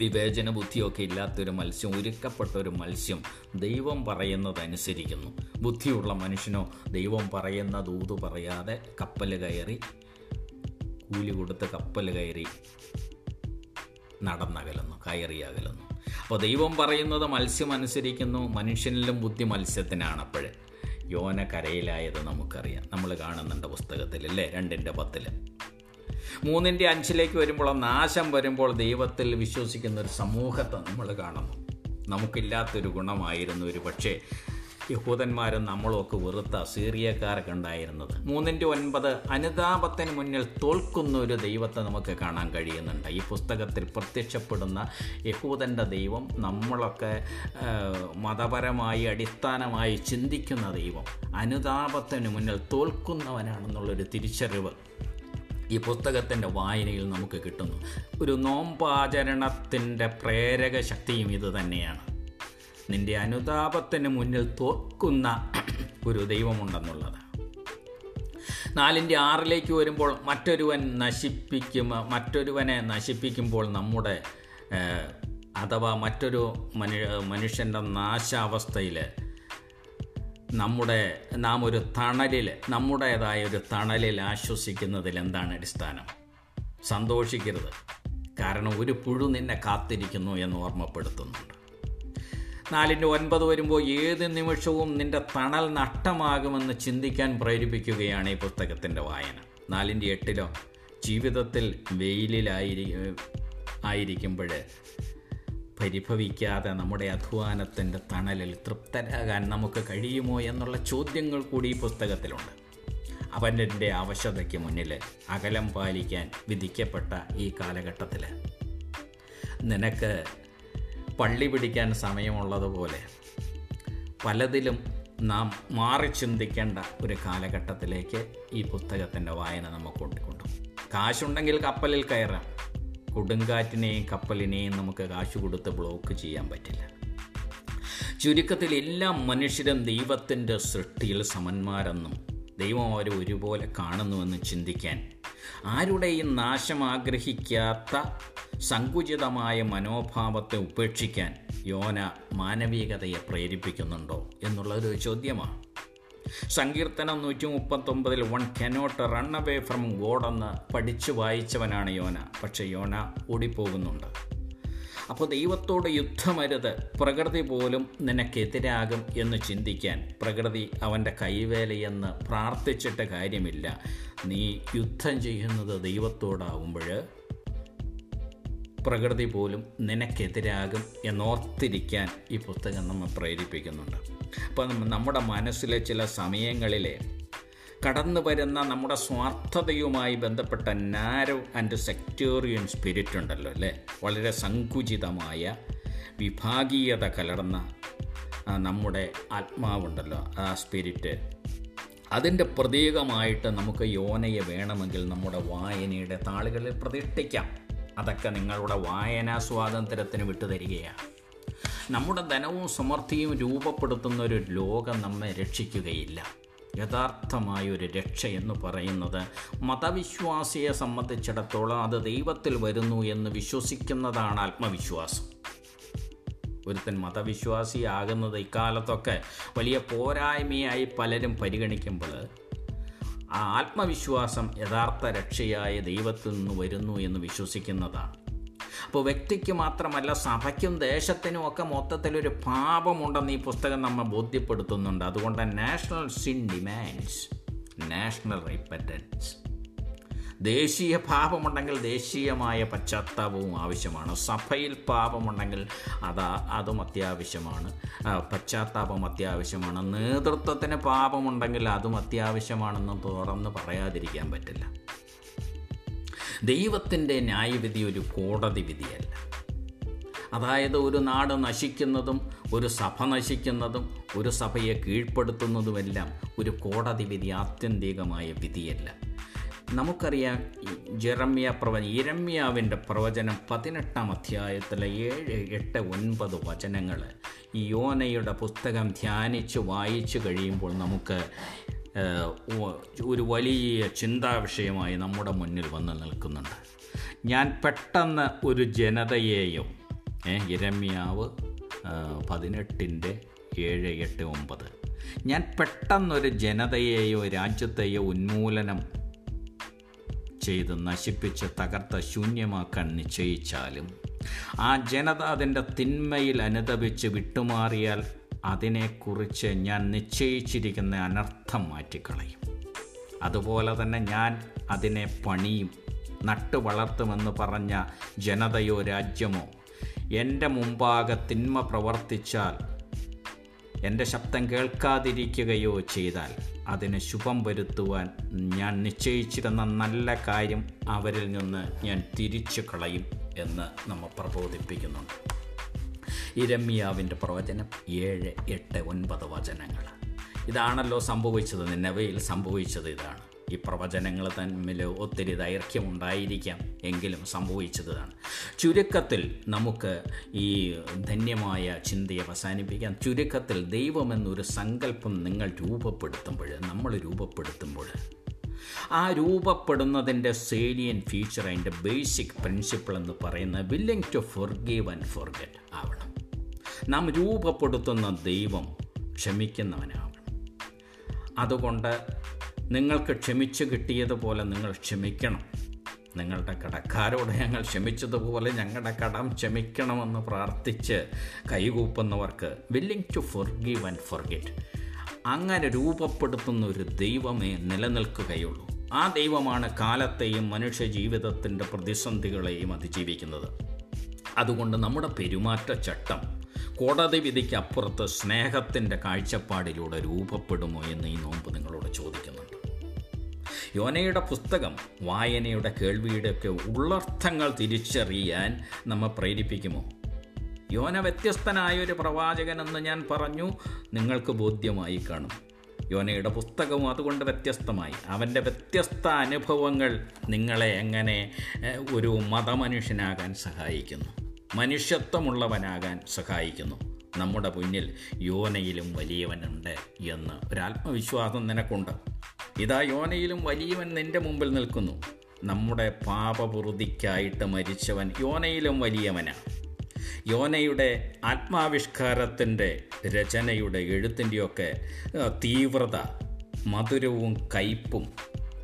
വിവേചന ബുദ്ധിയൊക്കെ ഇല്ലാത്തൊരു മത്സ്യം ഒരുക്കപ്പെട്ട ഒരു മത്സ്യം ദൈവം പറയുന്നത് അനുസരിക്കുന്നു ബുദ്ധിയുള്ള മനുഷ്യനോ ദൈവം പറയുന്ന ദൂത് പറയാതെ കപ്പൽ കയറി കൂലി കൊടുത്ത് കപ്പൽ കയറി നടന്നകലുന്നു കയറി അകലുന്നു അപ്പോൾ ദൈവം പറയുന്നത് മത്സ്യം അനുസരിക്കുന്നു മനുഷ്യനിലും ബുദ്ധി മത്സ്യത്തിനാണ് അപ്പോഴേ യോന കരയിലായത് നമുക്കറിയാം. നമ്മൾ കാണുന്നുണ്ട് പുസ്തകത്തിൽ അല്ലേ? രണ്ടിന്റെ പത്തിൽ. മൂന്നിന്റെ അഞ്ചിലേക്ക് വരുമ്പോൾ നാശം വരുമ്പോൾ ദൈവത്തിൽ വിശ്വസിക്കുന്ന ഒരു സമൂഹത്തെ നമ്മൾ കാണുന്നു. നമുക്കില്ലാത്തൊരു ഗുണമായിരുന്നു ഒരു പക്ഷേ യഹൂദന്മാരും നമ്മളൊക്കെ വെറുത്ത സീറിയക്കാരൊക്കെ ഉണ്ടായിരുന്നത്. മൂന്നിന്റെ ഒൻപത് അനുതാപത്തിന് മുന്നിൽ തോൽക്കുന്ന ഒരു ദൈവത്തെ നമുക്ക് കാണാൻ കഴിയുന്നുണ്ട്. ഈ പുസ്തകത്തിൽ പ്രത്യക്ഷപ്പെടുന്ന യഹൂദന്റെ ദൈവം നമ്മളൊക്കെ മതപരമായി അടിസ്ഥാനമായി ചിന്തിക്കുന്ന ദൈവം അനുതാപത്തിന് മുന്നിൽ തോൽക്കുന്നവനാണെന്നുള്ളൊരു തിരിച്ചറിവ് ഈ പുസ്തകത്തിന്റെ വായനയിൽ നമുക്ക് കിട്ടുന്നു. ഒരു നോമ്പാചരണത്തിന്റെ പ്രേരക ശക്തിയും ഇത് തന്നെയാണ്. നിന്റെ അനുതാപത്തിന് മുന്നിൽ തോൽക്കുന്ന ഒരു ദൈവമുണ്ടെന്നുള്ളത്. നാലിന്റെ ആറിലേക്ക് വരുമ്പോൾ മറ്റൊരുവൻ നശിപ്പിക്കും മറ്റൊരുവനെ നശിപ്പിക്കുമ്പോൾ നമ്മുടെ അഥവാ മറ്റൊരു മനുഷ്യ മനുഷ്യന്റെ നാശാവസ്ഥയിൽ നമ്മുടെ നാം ഒരു തണലിൽ നമ്മുടേതായ ഒരു തണലിൽ ആശ്വസിക്കുന്നതിൽ എന്താണ് അടിസ്ഥാനം? സന്തോഷിക്കരുത്. കാരണം ഒരു പുഴു നിന്നെ കാത്തിരിക്കുന്നു എന്ന് ഓർമ്മപ്പെടുത്തുന്നുണ്ട്. നാലിന്റെ ഒൻപത് വരുമ്പോൾ ഏത് നിമിഷവും നിന്റെ തണൽ നഷ്ടമാകുമെന്ന് ചിന്തിക്കാൻ പ്രേരിപ്പിക്കുകയാണ് ഈ പുസ്തകത്തിന്റെ വായന. നാലിന്റെ എട്ടിലോ? ജീവിതത്തിൽ വെയിലിലായിരി ആയിരിക്കുമ്പോൾ പരിഭവിക്കാതെ നമ്മുടെ അധ്വാനത്തിന്റെ തണലിൽ തൃപ്തരാകാൻ നമുക്ക് കഴിയുമോ എന്നുള്ള ചോദ്യങ്ങൾ കൂടി ഈ പുസ്തകത്തിലുണ്ട്. അവന്റെ അവശതയ്ക്ക് മുന്നിൽ അകലം പാലിക്കാൻ വിധിക്കപ്പെട്ട ഈ കാലഘട്ടത്തിൽ. നിനക്ക് പള്ളി പിടിക്കാൻ സമയമുള്ളതുപോലെ പലതിലും നാം മാറി ചിന്തിക്കേണ്ട ഒരു കാലഘട്ടത്തിലേക്ക് ഈ പുസ്തകത്തിന്റെ വായന നമുക്ക് കൊണ്ടുകൊണ്ടു കാശുണ്ടെങ്കിൽ കപ്പലിൽ കയറാം. കൊടുങ്കാറ്റിനെയും കപ്പലിനെയും നമുക്ക് കാശ് കൊടുത്ത് ബ്ലോക്ക് ചെയ്യാൻ പറ്റില്ല. ചുരുക്കത്തിൽ എല്ലാ മനുഷ്യരും ദൈവത്തിന്റെ സൃഷ്ടിയിൽ സമന്മാരെന്നും ദൈവം അവരെ ഒരുപോലെ കാണുന്നുവെന്ന് ചിന്തിക്കാൻ ആരുടെയും നാശം ആഗ്രഹിക്കാത്ത സങ്കുചിതമായ മനോഭാവത്തെ ഉപേക്ഷിക്കാൻ യോന മാനവികതയെ പ്രേരിപ്പിക്കുന്നുണ്ടോ എന്നുള്ളൊരു ചോദ്യമാണ്. സങ്കീർത്തനം നൂറ്റി മുപ്പത്തൊമ്പതിൽ one cannot run away from God എന്ന് പഠിച്ചു വായിച്ചവനാണ് യോന. പക്ഷെ യോന ഓടിപ്പോകുന്നുണ്ട്. അപ്പോൾ ദൈവത്തോട് യുദ്ധമരുത്. പ്രകൃതി പോലും നിനക്കെതിരാകും എന്ന് ചിന്തിക്കാൻ പ്രകൃതി അവന്റെ കൈവേലയെന്ന് പ്രാർത്ഥിച്ചിട്ട് കാര്യമില്ല. നീ യുദ്ധം ചെയ്യുന്നത് ദൈവത്തോടാവുമ്പോൾ പ്രകൃതി പോലും നിനക്കെതിരാകും എന്നോർത്തിരിക്കാൻ ഈ പുസ്തകം നമ്മെ പ്രേരിപ്പിക്കുന്നുണ്ട്. അപ്പം നമ്മുടെ മനസ്സിലെ ചില സമയങ്ങളിലെ കടന്നു വരുന്ന നമ്മുടെ സ്വാർത്ഥതയുമായി ബന്ധപ്പെട്ട നാരോ ആൻഡ് സെക്ടേറിയൻ സ്പിരിറ്റ് ഉണ്ടല്ലോ അല്ലേ? വളരെ സങ്കുചിതമായ വിഭാഗീയത കലർന്ന നമ്മുടെ ആത്മാവുണ്ടല്ലോ ആ സ്പിരിറ്റ് അതിന്റെ പ്രതീകമായിട്ട് നമുക്ക് യോനയെ വേണമെങ്കിൽ നമ്മുടെ വായനയുടെ താളുകളിൽ പ്രതിഷ്ഠിക്കാം അതൊക്കെ നിങ്ങളുടെ വായനാ സ്വാതന്ത്ര്യത്തിന് വിട്ടുതരികയാണ്. നമ്മുടെ ധനവും സമൃദ്ധിയും രൂപപ്പെടുത്തുന്ന ഒരു ലോകം നമ്മെ രക്ഷിക്കുകയില്ല. യഥാർത്ഥമായൊരു രക്ഷ എന്ന് പറയുന്നത് മതവിശ്വാസിയെ സംബന്ധിച്ചിടത്തോളം അത് ദൈവത്തിൽ വരുന്നു എന്ന് വിശ്വസിക്കുന്നതാണ് ആത്മവിശ്വാസം. ഒരുത്തൻ മതവിശ്വാസിയാകുന്നത് ഇക്കാലത്തൊക്കെ വലിയ പോരായ്മയായി പലരും പരിഗണിക്കുമ്പോൾ ആ ആത്മവിശ്വാസം യഥാർത്ഥ രക്ഷയായ ദൈവത്തിൽ നിന്ന് വരുന്നു എന്ന് വിശ്വസിക്കുന്നതാണ് അപ്പോൾ വ്യക്തിക്ക് മാത്രമല്ല സഭയ്ക്കും ദേശത്തിനും ഒക്കെ മൊത്തത്തിലൊരു പാപമുണ്ടെന്ന് ഈ പുസ്തകം നമ്മെ ബോധ്യപ്പെടുത്തുന്നുണ്ട്. അതുകൊണ്ട് national sin demands national repentance. ദേശീയ പാപമുണ്ടെങ്കിൽ ദേശീയമായ പശ്ചാത്താപവും ആവശ്യമാണ്. സഭയിൽ പാപമുണ്ടെങ്കിൽ അതാ അതും അത്യാവശ്യമാണ്. പശ്ചാത്താപം അത്യാവശ്യമാണ്. നേതൃത്വത്തിന് പാപമുണ്ടെങ്കിൽ അതും അത്യാവശ്യമാണെന്ന് തുറന്ന് പറയാതിരിക്കാൻ പറ്റില്ല. ദൈവത്തിന്റെ ന്യായവിധി ഒരു കോടതി വിധിയല്ല. അതായത് ഒരു നാട് നശിക്കുന്നതും ഒരു സഭ നശിക്കുന്നതും ഒരു സഭയെ കീഴ്പ്പെടുത്തുന്നതുമെല്ലാം ഒരു കോടതി വിധി ആത്യന്തികമായ വിധിയല്ല. നമുക്കറിയാം ജെറമ്യ പ്രവചനം ഇരമ്യാവിന്റെ പ്രവചനം പതിനെട്ടാം അധ്യായത്തിലെ ഏഴ് എട്ട് ഒൻപത് വചനങ്ങൾ ഈ യോനയുടെ പുസ്തകം ധ്യാനിച്ച് വായിച്ചു കഴിയുമ്പോൾ നമുക്ക് ഒരു വലിയ ചിന്താ വിഷയമായി നമ്മുടെ മുന്നിൽ വന്ന് നിൽക്കുന്നുണ്ട്. ഞാൻ പെട്ടെന്ന് ഒരു ജനതയെയോ ഇരമ്യാവ് പതിനെട്ടിന്റെ ഏഴ് എട്ട് ഒമ്പത്. ഞാൻ പെട്ടെന്നൊരു ജനതയെയോ രാജ്യത്തെയോ ഉന്മൂലനം ചെയ്ത് നശിപ്പിച്ച് തകർത്ത് ശൂന്യമാക്കാൻ നിശ്ചയിച്ചാലും ആ ജനത അതിന്റെ തിന്മയിൽ അനുദപിച്ച് വിട്ടുമാറിയാൽ അതിനെക്കുറിച്ച് ഞാൻ നിശ്ചയിച്ചിരിക്കുന്ന അനർത്ഥം മാറ്റിക്കളയും. അതുപോലെ തന്നെ ഞാൻ അതിനെ പണിയും നട്ടു വളർത്തുമെന്ന് പറഞ്ഞ ജനതയോ രാജ്യമോ എന്റെ മുമ്പാകെ തിന്മ പ്രവർത്തിച്ചാൽ എന്റെ ശബ്ദം കേൾക്കാതിരിക്കുകയോ ചെയ്താൽ അതിന് ശുഭം വരുത്തുവാൻ ഞാൻ നിശ്ചയിച്ചിരുന്ന നല്ല കാര്യം അവരിൽ നിന്ന് ഞാൻ തിരിച്ചു കളയും എന്ന് നമ്മൾ പ്രബോധിപ്പിക്കുന്നുണ്ട്. ഇരമ്യാവിന്റെ പ്രവചനം ഏഴ് എട്ട് ഒൻപത് വചനങ്ങൾ. ഇതാണല്ലോ സംഭവിച്ചത് നിന്നവയിൽ സംഭവിച്ചത് ഇതാണ്. ഈ പ്രവചനങ്ങൾ തമ്മിൽ ഒത്തിരി ദൈർഘ്യമുണ്ടായിരിക്കാം എങ്കിലും സംഭവിച്ചതാണ്. ചുരുക്കത്തിൽ നമുക്ക് ഈ ധന്യമായ ചിന്തയെ അവസാനിപ്പിക്കാം. ചുരുക്കത്തിൽ ദൈവമെന്നൊരു സങ്കല്പം നിങ്ങൾ രൂപപ്പെടുത്തുമ്പോൾ നമ്മൾ രൂപപ്പെടുത്തുമ്പോൾ ആ രൂപപ്പെടുന്നതിന്റെ സേലിയൻ ഫീച്ചർ അതിന്റെ ബേസിക് പ്രിൻസിപ്പിൾ എന്ന് പറയുന്നത് willing to forgive and forget ആവണം. നാം രൂപപ്പെടുത്തുന്ന ദൈവം ക്ഷമിക്കുന്നവനാവണം. അതുകൊണ്ട് നിങ്ങൾക്ക് ക്ഷമിച്ചു കിട്ടിയതുപോലെ നിങ്ങൾ ക്ഷമിക്കണം. നിങ്ങളുടെ കടക്കാരോട് ഞങ്ങൾ ക്ഷമിച്ചതുപോലെ ഞങ്ങളുടെ കടം ക്ഷമിക്കണമെന്ന് പ്രാർത്ഥിച്ച് കൈകൂപ്പുന്നവർക്ക് willing to forgive and forget അങ്ങനെ രൂപപ്പെടുത്തുന്ന ഒരു ദൈവമേ നിലനിൽക്കുകയുള്ളൂ. ആ ദൈവമാണ് കാലത്തെയും മനുഷ്യ ജീവിതത്തിന്റെ പ്രതിസന്ധികളെയും അതിജീവിക്കുന്നത്. അതുകൊണ്ട് നമ്മുടെ പെരുമാറ്റച്ചട്ടം കോടതി വിധിക്കപ്പുറത്ത് സ്നേഹത്തിന്റെ കാഴ്ചപ്പാടിലൂടെ രൂപപ്പെടുമോ എന്ന് ഈ നോമ്പ് നിങ്ങളോട് ചോദിക്കുന്നുണ്ട് യോനയുടെ പുസ്തകം വായനയുടെ കേൾവിയുടെയൊക്കെ ഉള്ളർത്ഥങ്ങൾ തിരിച്ചറിയാൻ നമ്മെ പ്രേരിപ്പിക്കുമോ? യോന വ്യത്യസ്തനായ ഒരു പ്രവാചകനെന്ന് ഞാൻ പറഞ്ഞു നിങ്ങൾക്ക് ബോധ്യമായി കാണും. യോനയുടെ പുസ്തകവും അതുകൊണ്ട് വ്യത്യസ്തമായി. അവന്റെ വ്യത്യസ്ത അനുഭവങ്ങൾ നിങ്ങളെ എങ്ങനെ ഒരു മതമനുഷ്യനാകാൻ സഹായിക്കുന്നു? മനുഷ്യത്വമുള്ളവനാകാൻ സഹായിക്കുന്നു. നമ്മുടെ മുന്നിൽ യോനയിലും വലിയവനുണ്ട് എന്ന്. ഒരാത്മവിശ്വാസം നിനക്കുണ്ട്. ഇതാ യോനയിലും വലിയവൻ നിന്റെ മുമ്പിൽ നിൽക്കുന്നു. നമ്മുടെ പാപപുറുതിക്കായിട്ട് മരിച്ചവൻ യോനയിലും വലിയവനാണ് യോനയുടെ ആത്മാവിഷ്കാരത്തിന്റെ രചനയുടെ എഴുത്തിന്റെയൊക്കെ തീവ്രത മധുരവും കയ്പും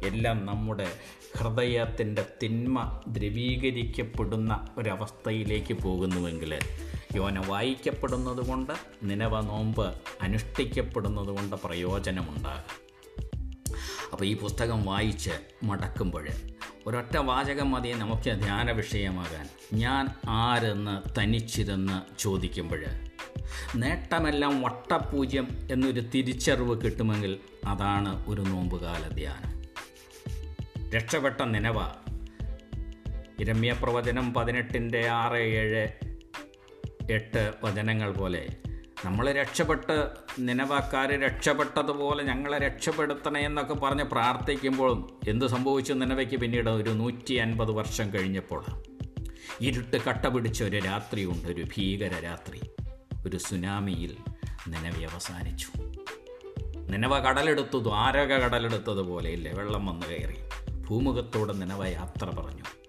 എല്ലാം നമ്മുടെ ഹൃദയത്തിന്റെ തിന്മ ദ്രവീകരിക്കപ്പെടുന്ന ഒരവസ്ഥയിലേക്ക് പോകുന്നുവെങ്കിൽ യോന വായിക്കപ്പെടുന്നത് കൊണ്ട് നിലവ നോമ്പ് അനുഷ്ഠിക്കപ്പെടുന്നത് കൊണ്ട് പ്രയോജനമുണ്ടാകും. അപ്പോൾ ഈ പുസ്തകം വായിച്ച് മടക്കുമ്പോൾ ഒരൊറ്റ വാചകം മതി നമുക്ക് ധ്യാന വിഷയമാകാൻ. ഞാൻ ആരെന്ന് തനിച്ചിരുന്ന് ചോദിക്കുമ്പോൾ നേട്ടമെല്ലാം വട്ടപൂജ്യം എന്നൊരു തിരിച്ചറിവ് കിട്ടുമെങ്കിൽ അതാണ് ഒരു നോമ്പുകാല ധ്യാനം. രക്ഷപ്പെട്ട നിലവ ഇരമ്യ പ്രവചനം പതിനെട്ടിന്റെ ആറ് ഏഴ് എട്ട് വചനങ്ങൾ പോലെ നമ്മൾ രക്ഷപ്പെട്ട് നിലവാക്കാർ രക്ഷപ്പെട്ടതുപോലെ ഞങ്ങളെ രക്ഷപ്പെടുത്തണേ എന്നൊക്കെ പറഞ്ഞ് പ്രാർത്ഥിക്കുമ്പോഴും എന്ത് സംഭവിച്ചു നിലവയ്ക്ക് പിന്നീട് ഒരു നൂറ്റി അൻപത് വർഷം കഴിഞ്ഞപ്പോൾ? ഇരുട്ട് കട്ട പിടിച്ച ഒരു രാത്രിയുണ്ട് ഒരു ഭീകര രാത്രി. ഒരു സുനാമിയിൽ നിലവി അവസാനിച്ചു. നിലവ കടലെടുത്തു ദ്വാരക കടലെടുത്തതുപോലെയില്ലേ വെള്ളം വന്നു കയറി. ഭൂമുഖത്തോടെ നിലവ യാത്ര പറഞ്ഞു.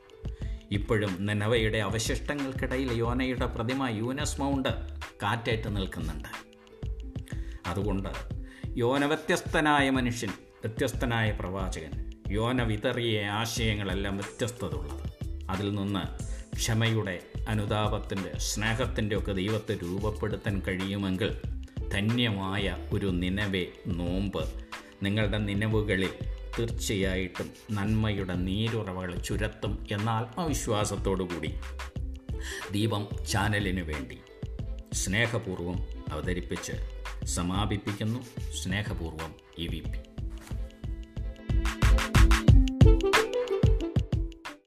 ഇപ്പോഴും നെനവയുടെ അവശിഷ്ടങ്ങൾക്കിടയിൽ യോനയുടെ പ്രതിമ യൂനസ് മൗണ്ട് കാറ്റേറ്റ് നിൽക്കുന്നുണ്ട്. അതുകൊണ്ട് യോന വ്യത്യസ്തനായ മനുഷ്യൻ വ്യത്യസ്തനായ പ്രവാചകൻ യോന വിതറിയ ആശയങ്ങളെല്ലാം വ്യത്യസ്തത ഉള്ളത് അതിൽ നിന്ന് ക്ഷമയുടെ അനുതാപത്തിന്റെ സ്നേഹത്തിന്റെ ഒക്കെ ദൈവത്തെ രൂപപ്പെടുത്താൻ കഴിയുമെങ്കിൽ ധന്യമായ ഒരു നിലവെ നോമ്പ് നിങ്ങളുടെ നിലവുകളിൽ തീർച്ചയായിട്ടും നന്മയുടെ നീരുറവകൾ ചുരത്തും എന്ന ആത്മവിശ്വാസത്തോടു കൂടി ദീപം ചാനലിനു വേണ്ടി സ്നേഹപൂർവം അവതരിപ്പിച്ച് സമാപിപ്പിക്കുന്നു സ്നേഹപൂർവം ഇ വി പി.